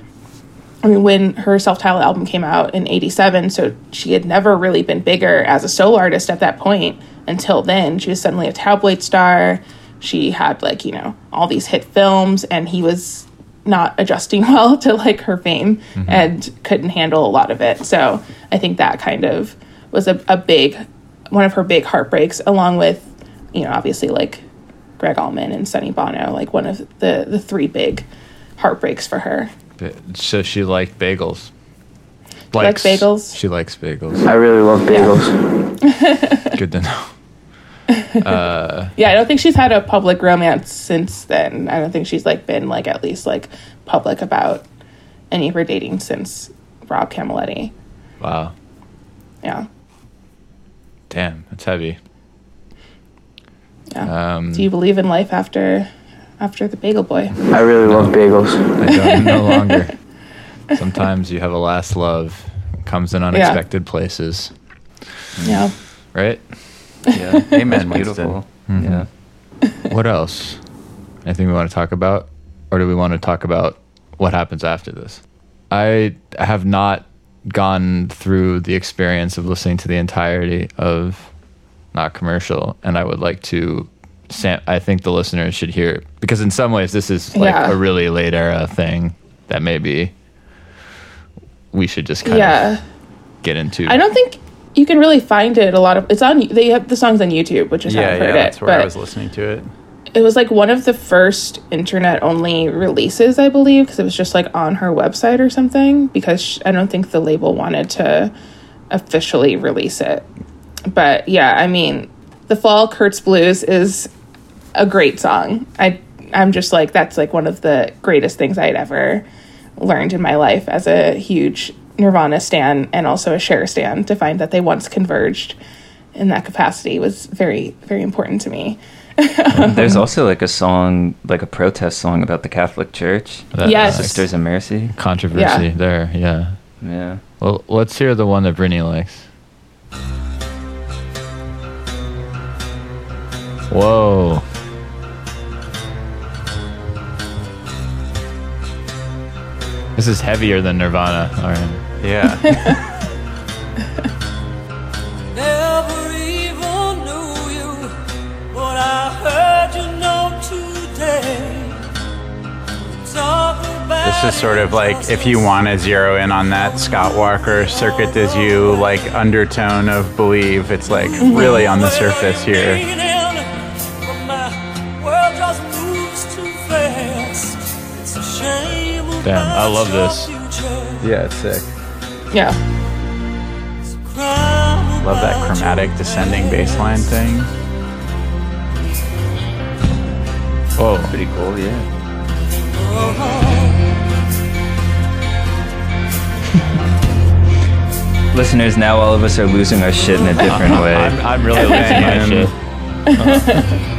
I mean, when her self-titled album came out in '87, so she had never really been bigger as a solo artist at that point. Until then, she was suddenly a tabloid star. She had like you know all these hit films, and he was not adjusting well to like her fame mm-hmm. and couldn't handle a lot of it. So I think that kind of was a, a big one of her big heartbreaks, along with you know obviously like Gregg Allman and Sonny Bono, like one of the the three big heartbreaks for her. But- So she liked bagels. likes bagels? She likes bagels. I really love bagels. Good to know. Yeah, I don't think she's had a public romance since then. I don't think she's like been like at least like public about any of her dating since Rob Camilletti. Wow. Yeah. Damn, it's heavy. Yeah. Um, Do you believe in life after after the bagel boy? I really love bagels. I don't no longer. Sometimes you have a last love, comes in unexpected places, Yeah. right? Yeah, Amen, It's beautiful. Mhm. Yeah. What else? Anything we want to talk about? Or do we want to talk about what happens after this? I have not gone through the experience of listening to the entirety of Not Commercial, and I would like to. Sam, I think the listeners should hear it because in some ways this is like Yeah. a really late era thing that maybe we should just kind Yeah. of get into. I don't think you can really find it a lot of it's on they have the songs on YouTube, which is how yeah, I've yeah, heard that's it. where I was listening to it. it was like one of the first internet only releases, I believe, because it was just like on her website or something. Because sh- I don't think the label wanted to officially release it. But yeah, I mean, the Fall Kurt's Blues is a great song. I I'm just like that's like one of the greatest things I'd ever learned in my life as a huge Nirvana stan and also a Cher stan to find that they once converged in that capacity was very very important to me. There's also like a song, like a protest song about the Catholic Church. that, Yes. uh, Sisters of Mercy. controversy Yeah. there. Yeah. Yeah. Well, let's hear the one that Brittany likes. Whoa. This is heavier than Nirvana. All right. Yeah. This is sort of like if you want to zero in on that Scott Walker circuit does you like undertone of believe it's like really on the surface here. My world just moves too fast. It's a shame. Damn, I love this. Yeah, it's sick. Yeah. Love that chromatic descending bass line thing. Whoa. Pretty cool, yeah. Listeners, now all of us are losing our shit in a different way. I'm, I'm really losing my Man. shit. It's uh-huh.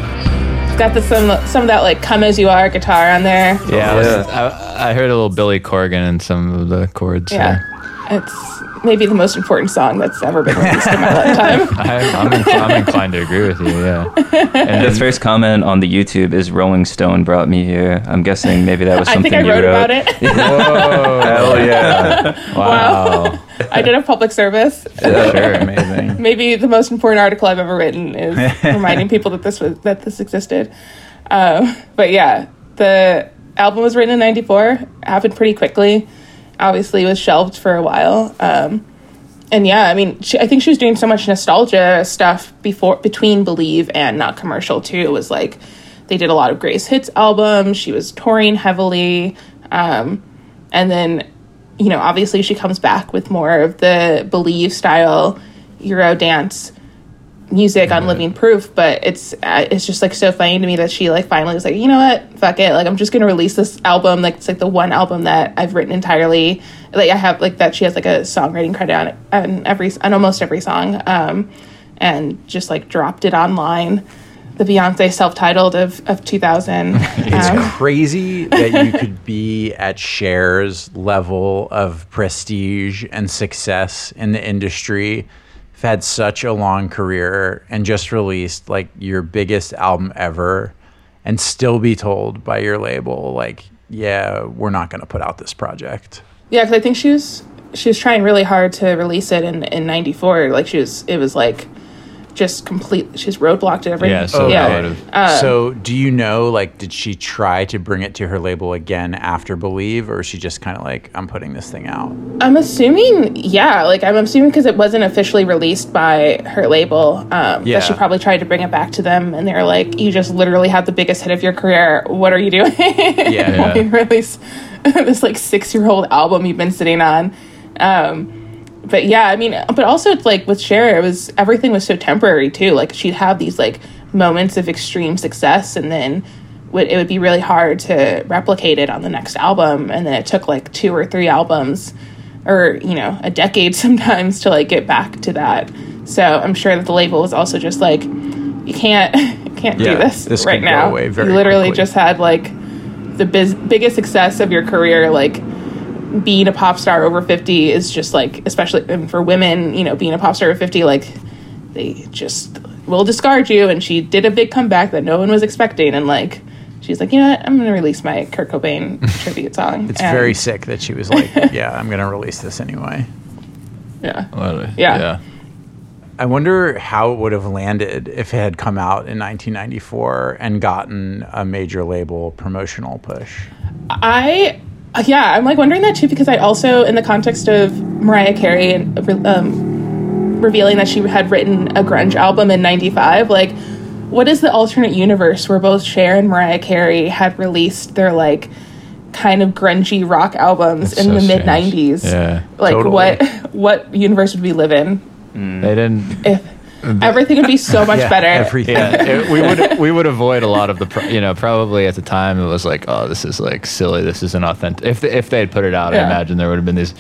Got the some some of that like "Come as You Are" guitar on there. Yeah, I, was- I, I heard a little Billy Corgan in some of the chords. Yeah, there. it's maybe the most important song that's ever been released in my lifetime. I, I'm, incl- I'm inclined to agree with you. Yeah. And The first comment on the YouTube is Rolling Stone brought me here. I'm guessing maybe that was I something think I you wrote wrote. about it. Whoa. Hell yeah. Wow. I did a public service. sure, amazing. Maybe the most important article I've ever written is reminding people that this was that this existed. Um, but yeah, the album was written in '94. Happened pretty quickly. Obviously, was shelved for a while. Um, and yeah, I mean, she, I think she was doing so much nostalgia stuff before between Believe and Not Commercial too. It was like they did a lot of Grace Hits albums. She was touring heavily, um, and then you know, obviously she comes back with more of the Believe style Euro dance music on Living Proof. But it's uh, it's just like so funny to me that she like finally was like, you know what, fuck it, like I'm just gonna release this album. Like it's like the one album that I've written entirely. Like I have like that she has like a songwriting credit on it on every on almost every song, um, and just like dropped it online. The Beyonce self-titled of of 2000. It's Um, crazy that you could be at Cher's level of prestige and success in the industry. You've had such a long career and just released like your biggest album ever and still be told by your label, like, yeah, we're not going to put out this project. Yeah, because I think she was she was trying really hard to release it in in '94. Like she was, it was like just complete. She's roadblocked it every. Yeah, so yeah. that Uh, so, do you know, like, did she try to bring it to her label again after Believe, or is she just kind of like, I'm putting this thing out? I'm assuming, yeah, like I'm assuming because it wasn't officially released by her label. Um, Yeah. that she probably tried to bring it back to them, and they're like, "You just literally had the biggest hit of your career. What are you doing? Yeah. Why you release this like six year old album you've been sitting on." Um, but yeah, I mean, but also it's like with Cher, it was everything was so temporary too. Like she'd have these like moments of extreme success, and then would it would be really hard to replicate it on the next album. And then it took like two or three albums, or you know, a decade sometimes to like get back to that. So I'm sure that the label was also just like, you can't, you can't Yeah, do this, this right now. away very you literally quickly. just had like the biz- biggest success of your career, like being a pop star over 50 is just like especially and for women you know being a pop star over 50 like they just will discard you and she did a big comeback that no one was expecting and like she's like you know what i'm gonna release my kurt cobain tribute song It's And- very sick that she was like, yeah, I'm going to release this anyway. yeah Yeah. yeah. I wonder how it would have landed if it had come out in 1994 and gotten a major label promotional push. I yeah, I'm like wondering that too because I also in the context of Mariah Carey and um, revealing that she had written a grunge album in '95, like what is the alternate universe where both Cher and Mariah Carey had released their like kind of grungy rock albums That's in so the mid '90s? Yeah. like Totally. what what universe would we live in They didn't. if everything would be so much Yeah, better? Everything. Yeah, it, we would we would avoid a lot of the pro- you know probably at the time it was like oh this is like silly this isn't authentic if they, if they had put it out I imagine there would have been these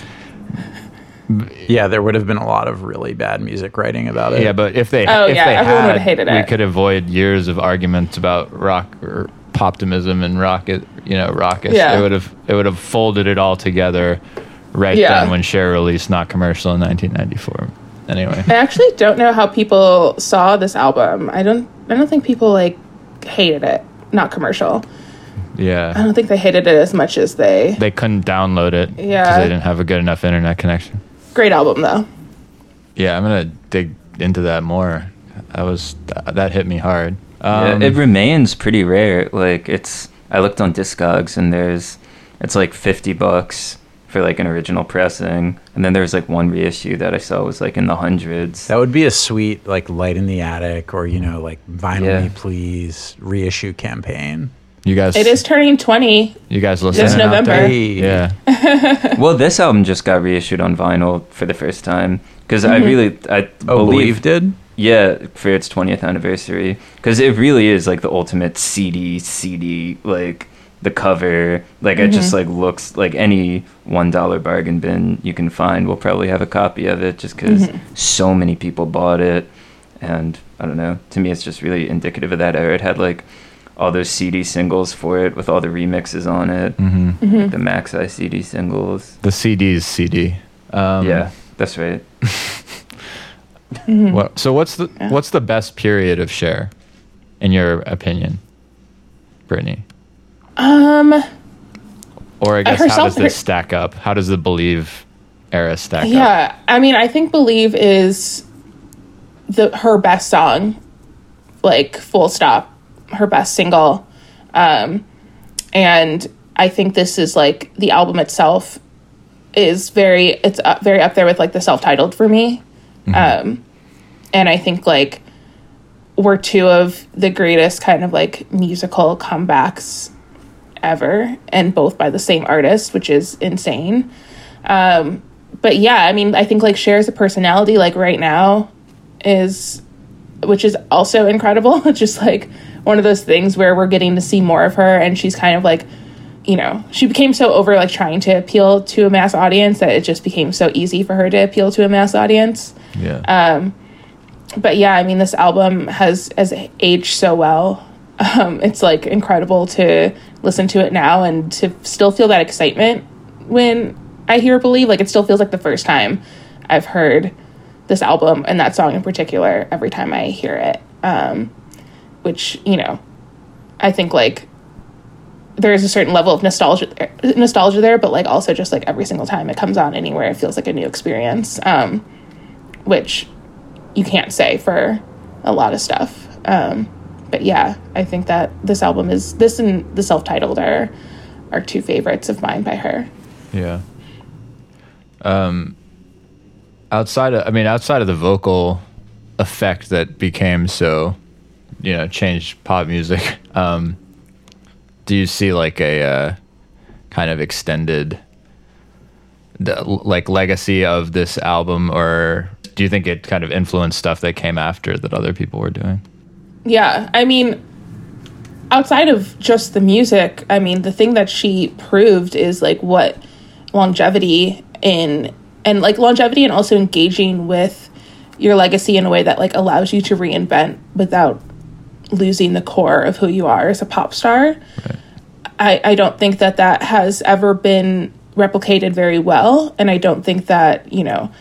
Yeah, there would have been a lot of really bad music writing about it. yeah but if they Oh, if yeah, they everyone had would've hated we it. could avoid years of arguments about rock or poptimism and rocket you know raucous Yeah. it would have it would have folded it all together right Yeah. then when Cher released Not Commercial in 1994 anyway I actually don't know how people saw this album. I don't. I don't think people like hated it. Not commercial. Yeah. I don't think they hated it as much as they. they couldn't download it because Yeah. they didn't have a good enough internet connection Great album though. Yeah, I'm gonna dig into that more. That was that hit me hard. Um, yeah, it remains pretty rare. Like it's, I looked on Discogs and there's It's like fifty bucks for like an original pressing, and then there's like one reissue that I saw was like in the hundreds. That would be a sweet like light in the attic or you know like vinyl Yeah. me please reissue campaign. You guys, It is turning 20. You guys listening? This out November. there? Hey. Yeah. well, this album just got reissued on vinyl for the first time because I mm-hmm. really I Oh, believe believe did. Yeah, for its 20th anniversary. Because it really is like the ultimate CD, CD, like the cover. Like it just like looks like any $1 bargain bin you can find will probably have a copy of it just because so many people bought it. And I don't know, to me it's just really indicative of that era. It had like all those CD singles for it with all the remixes on it, hmm like the Maxi CD singles. The CD's CD. Um, yeah, that's right. What, so what's the what's the best period of Cher, in your opinion, Brittany? Um, Or I guess her how does this stack up? How does the Believe era stack up? yeah. I mean, I think Believe is the her best song, like full stop, her best single. Um, and I think this is like the album itself is very it's up, very up there with like the self-titled for me. Um, and I think like we're two of the greatest kind of like musical comebacks ever, and both by the same artist, which is insane. Um, but yeah, I mean, I think like Cher's a personality like right now is, which is also incredible. It's just like one of those things where we're getting to see more of her, and she's kind of like, you know, she became so over like trying to appeal to a mass audience that it just became so easy for her to appeal to a mass audience Yeah. but yeah, I mean, this album has has aged so well. Um, it's like incredible to listen to it now and to still feel that excitement when I hear "Believe." Like it still feels like the first time I've heard this album and that song in particular. Every time I hear it, um, which you know, I think like there is a certain level of nostalgia nostalgia there, but like also just like every single time it comes on anywhere, it feels like a new experience. Um, which you can't say for a lot of stuff. Um, but yeah, I think that this album is this and the self-titled are are two favorites of mine by her. Yeah. Um, outside of, I mean, outside of the vocal effect that became so, you know, changed pop music. Um, do you see like a uh, kind of extended, the, like legacy of this album, or do you think it kind of influenced stuff that came after that other people were doing? Yeah, I mean, outside of just the music, I mean, the thing that she proved is like what longevity in and like longevity and also engaging with your legacy in a way that like allows you to reinvent without losing the core of who you are as a pop star. I, I don't think that that has ever been replicated very well. And I don't think that, you know,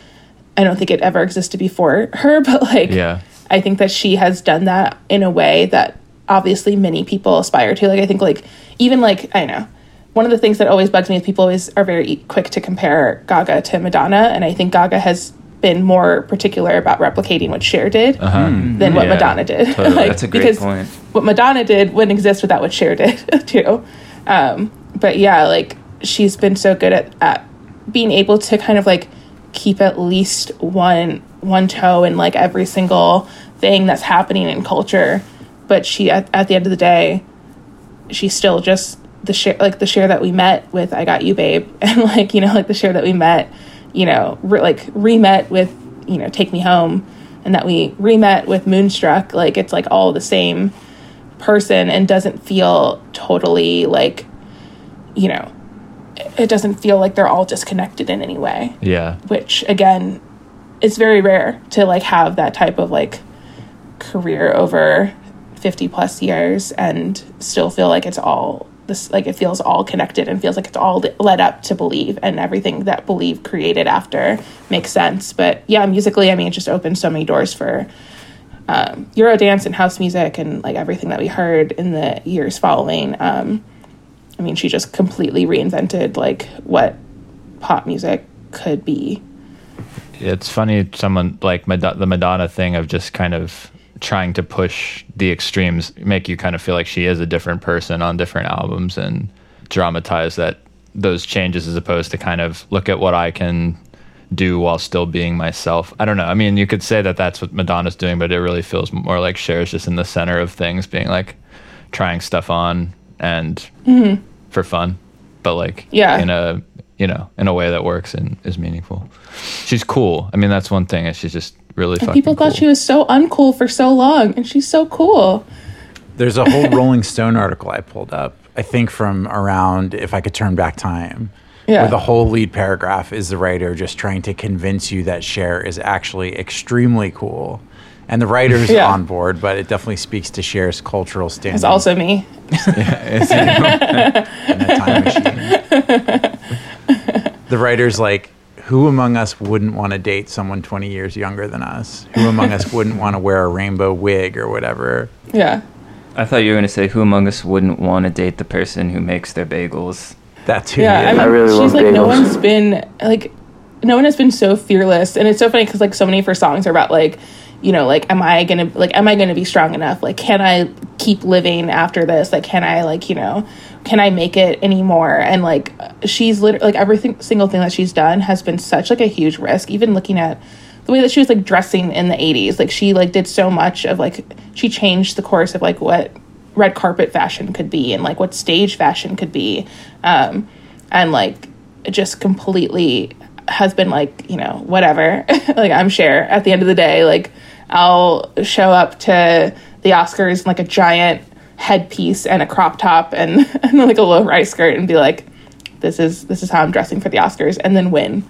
I don't think it ever existed before her, but like, Yeah. I think that she has done that in a way that obviously many people aspire to. Like, I think, like, even like, I know, one of the things that always bugs me is people always are very quick to compare Gaga to Madonna. And I think Gaga has been more particular about replicating what Cher did uh-huh. hmm. mm-hmm. than what Yeah, Madonna did. totally. Like, That's a great because point. What Madonna did wouldn't exist without what Cher did, too. Um, but yeah, like, she's been so good at, at being able to kind of like keep at least one one toe in like every single thing that's happening in culture. But she at, at the end of the day she's still just the Cher like the Cher that we met with i got you babe and like you know like the Cher that we met you know re- like re-met with you know take me home and that we re-met with moonstruck like it's like all the same person and doesn't feel totally like you know it doesn't feel like they're all disconnected in any way. Yeah. which again it's very rare to like have that type of like career over 50 plus years and still feel like it's all this like it feels all connected and feels like it's all led up to believe and everything that believe created after makes sense. But yeah musically i mean it just opened so many doors for um, eurodance and house music and like everything that we heard in the years following. Um, i mean she just completely reinvented like what pop music could be It's funny, someone like Mad- the Madonna thing of just kind of trying to push the extremes, make you kind of feel like she is a different person on different albums and dramatize that those changes as opposed to kind of look at what I can do while still being myself. I don't know. I mean, you could say that that's what Madonna's doing, but it really feels more like Cher's just in the center of things, being like trying stuff on and mm-hmm. For fun, but like Yeah. in a you know in a way that works and is meaningful. She's cool. I mean, that's one thing. Is she's just really fucking. People thought cool. she was so uncool for so long, and she's so cool. There's a whole Rolling Stone article I pulled up, I think from around If I Could Turn Back Time, Yeah. where the whole lead paragraph is the writer just trying to convince you that Cher is actually extremely cool. And the writer's Yeah. on board, but it definitely speaks to Cher's cultural standing It's also me. in a time machine. the writer's like, who among us wouldn't want to date someone 20 years younger than us? Who among us wouldn't want to wear a rainbow wig or whatever? Yeah. I thought you were going to say, who among us wouldn't want to date the person who makes their bagels? That's who Yeah, he I, is. mean, I really she's love like no one's been like no one has been so fearless, and it's so funny because like so many of her songs are about like you know like am I gonna like am I gonna be strong enough? Like can I keep living after this? Like can I like you know can I make it anymore? And like she's literally like every single thing that she's done has been such like a huge risk. Even looking at the way that she was like dressing in the 80s like she like did so much of like she changed the course of like what red carpet fashion could be and like what stage fashion could be um and like just completely has been like you know whatever like i'm sure at the end of the day like i'll show up to the oscars in like a giant headpiece and a crop top and, and like a low rise skirt and be like this is this is how i'm dressing for the oscars and then win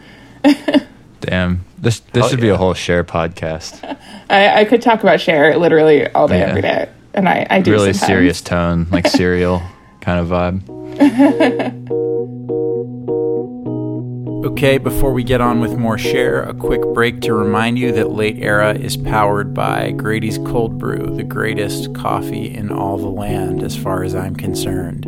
Damn. This this Oh, should be a whole Cher podcast. I, I could talk about Cher literally all day, Yeah. every day, and I, I do really sometimes. serious tone, like serial kind of vibe. Okay, before we get on with more Cher, a quick break to remind you that Late Era is powered by Grady's Cold Brew, the greatest coffee in all the land, as far as I'm concerned.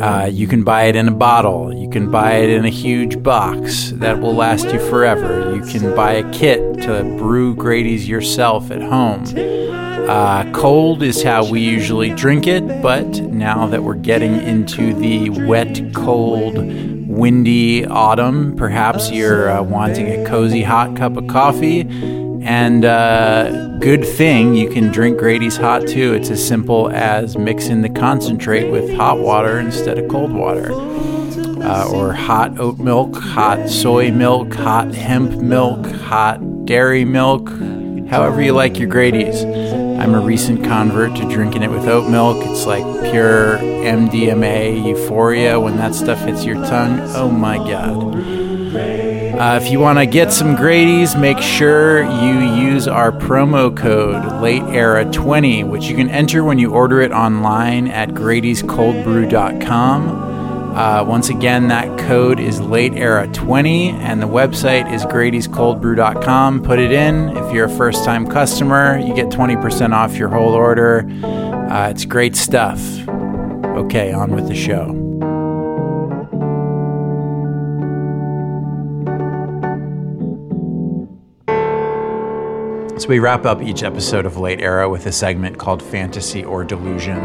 Uh, you can buy it in a bottle, you can buy it in a huge box that will last you forever. You can buy a kit to brew Grady's yourself at home. Uh, cold is how we usually drink it, but now that we're getting into the wet, cold, windy autumn, perhaps you're uh, wanting a cozy hot cup of coffee. And uh, good thing you can drink Grady's hot too. It's as simple as mixing the concentrate with hot water instead of cold water. Uh, or hot oat milk, hot soy milk, hot hemp milk, hot dairy milk, however you like your Grady's. I'm a recent convert to drinking it with oat milk. It's like pure MDMA euphoria when that stuff hits your tongue. Oh my god. Uh, if you want to get some Grady's, make sure you use our promo code LateEra20, which you can enter when you order it online at Grady'sColdBrew.com. Uh, once again, that code is late era 20, and the website is Grady'sColdBrew.com. Put it in. If you're a first time customer, you get 20% off your whole order. Uh, it's great stuff. Okay, on with the show. So we wrap up each episode of Late Era with a segment called Fantasy or Delusion,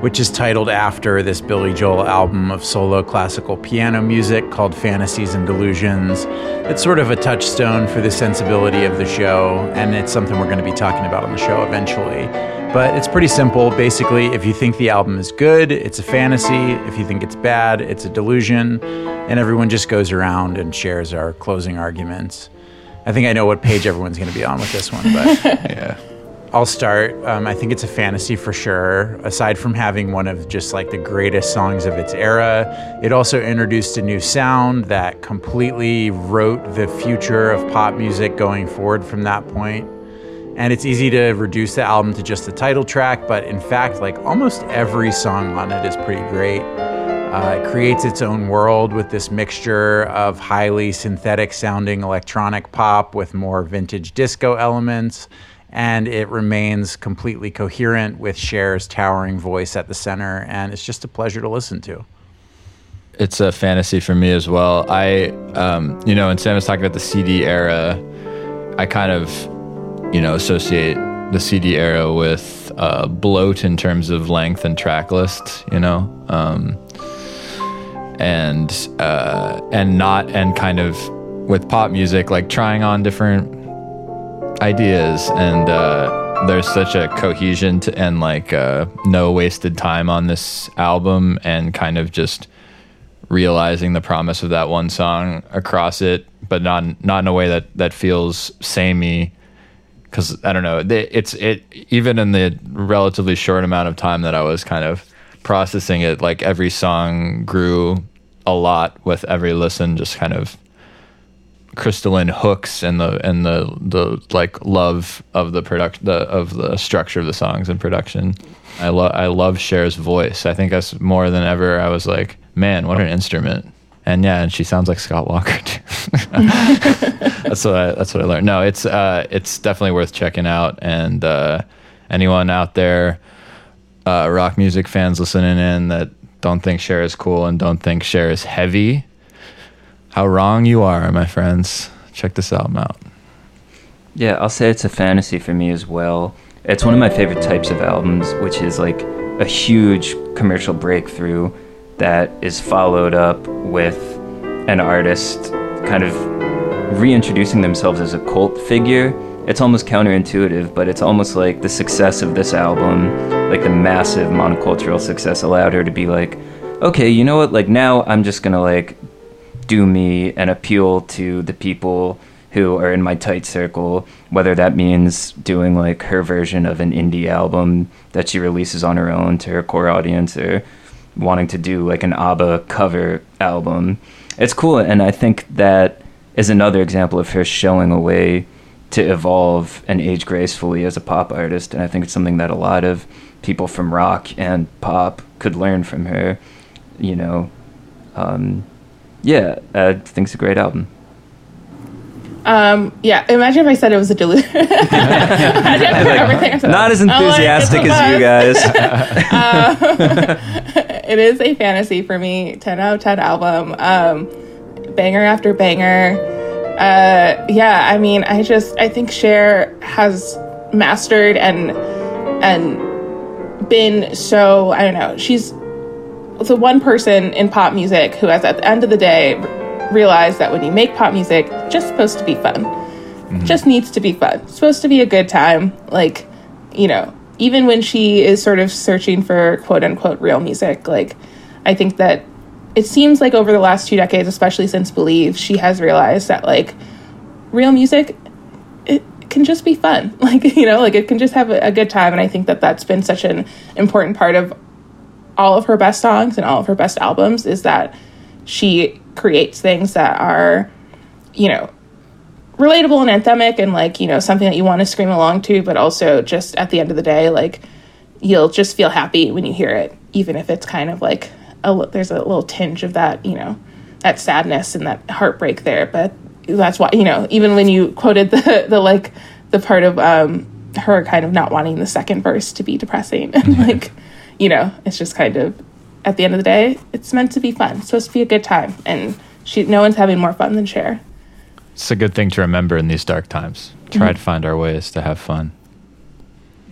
which is titled after this Billy Joel album of solo classical piano music called Fantasies and Delusions. It's sort of a touchstone for the sensibility of the show, and it's something we're going to be talking about on the show eventually. But it's pretty simple. Basically, if you think the album is good, it's a fantasy. If you think it's bad, it's a delusion. And everyone just goes around and shares our closing arguments. I think I know what page everyone's going to be on with this one, but Yeah. I'll start. Um, I think it's a fantasy for sure. Aside from having one of just like the greatest songs of its era, it also introduced a new sound that completely wrote the future of pop music going forward from that point. And it's easy to reduce the album to just the title track, but in fact, like almost every song on it is pretty great. Uh, it creates its own world with this mixture of highly synthetic sounding electronic pop with more vintage disco elements, and it remains completely coherent with Cher's towering voice at the center, and it's just a pleasure to listen to. it's a fantasy for me as well. I, um, you know, when Sam was talking about the CD era, I kind of, you know, associate the CD era with uh, bloat in terms of length and track list. You know, um, and uh, and not and kind of with pop music like trying on different ideas and uh, there's such a cohesion to, and like uh, no wasted time on this album and kind of just realizing the promise of that one song across it but not not in a way that that feels samey. Because I don't know it's it even in the relatively short amount of time that I was kind of processing it like every song grew a lot with every listen just kind of crystalline hooks and the and the the like love of the production the of the structure of the songs and production. I love I love Cher's voice. I think that's more than ever. I was like, man, what an instrument. And yeah, and she sounds like Scott Walker too. that's what I that's what I learned. No, it's uh it's definitely worth checking out. And uh, anyone out there, uh, rock music fans listening in that don't think Cher is cool and don't think Cher is heavy, how wrong you are, my friends. Check this album out. Yeah, I'll say it's a fantasy for me as well. It's one of my favorite types of albums, which is like a huge commercial breakthrough that is followed up with an artist kind of reintroducing themselves as a cult figure. It's almost counterintuitive, but it's almost like the success of this album, like the massive monocultural success, allowed her to be like, okay, you know what? Like now I'm just gonna like do me and appeal to the people who are in my tight circle, whether that means doing like her version of an indie album that she releases on her own to her core audience or wanting to do like an ABBA cover album. It's cool, and I think that is another example of her showing a way to evolve and age gracefully as a pop artist. And I think it's something that a lot of people from rock and pop could learn from her. You know, um, yeah, I think it's a great album. Um, yeah, imagine if I said it was a delusion. everything Not as I'm like, enthusiastic as you guys. it is a fantasy for me. 10 out of 10 album. Um, banger after banger. Uh, yeah, I mean, I just, I think Cher has mastered and, and been so, I don't know, she's the one person in pop music who has at the end of the day realized that when you make pop music, it's just supposed to be fun. Mm-hmm. Just needs to be fun. It's supposed to be a good time. Like, you know, even when she is sort of searching for quote unquote real music, like, I think that it seems like over the last two decades, especially since Believe, she has realized that, like, real music, can just be fun. Like, you know, like it can just have a, a good time. And I think that that's been such an important part of all of her best songs and all of her best albums is that she creates things that are, you know, relatable and anthemic and like, you know, something that you want to scream along to, but also just at the end of the day, like you'll just feel happy when you hear it, even if it's kind of like a, there's a little tinge of that, you know, that sadness and that heartbreak there. But that's why, you know, even when you quoted the, the like the part of um, her kind of not wanting the second verse to be depressing and like, you know, it's just kind of at the end of the day, it's meant to be fun. It's supposed to be a good time, and she, no one's having more fun than Cher. It's a good thing to remember in these dark times. Try to find our ways to have fun.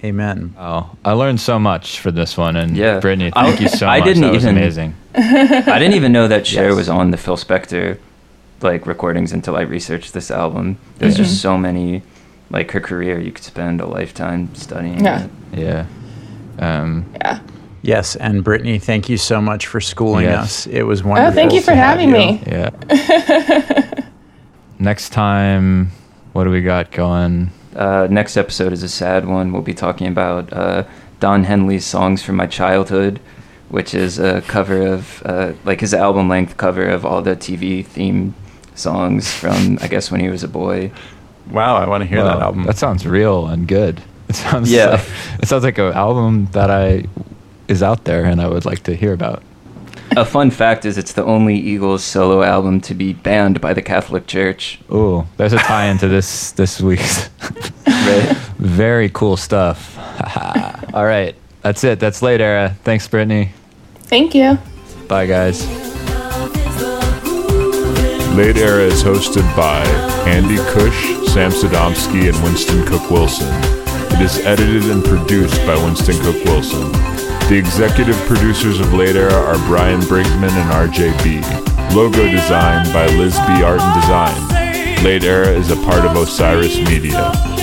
Amen. Oh, I learned so much for this one, and Yeah. Brittany, I- thank you so I much. didn't that was even- amazing. I didn't even know that Cher Yes. was on the Phil Spector like recordings until I researched this album. There's just so many like her career you could spend a lifetime studying. Yeah. it. Yeah. Um, Yeah. Yes, and Brittany, thank you so much for schooling Yes. us. It was wonderful. Oh, thank you for having you. me. yeah. Next time, what do we got going? Uh, next episode is a sad one. We'll be talking about uh, Don Henley's songs from my childhood, which is a cover of uh, like his album length cover of all the TV theme songs from I guess when he was a boy. Wow, I want to hear that album. That sounds real and good. It sounds Yeah. like, it sounds like an album that I is out there and I would like to hear about. A fun fact is it's the only Eagles solo album to be banned by the Catholic Church. Ooh, there's a tie into this this week's. Right. Very cool stuff. All right, that's it. That's late era. Thanks, Brittany. Thank you. Bye, guys. Late Era is hosted by Andy Cush, Sam Sodomsky, and Winston Cook Wilson. It is edited and produced by Winston Cook Wilson. The executive producers of Late Era are Brian Brinkman and RJB. Logo design by Liz B. Art and Design. Late Era is a part of Osiris Media.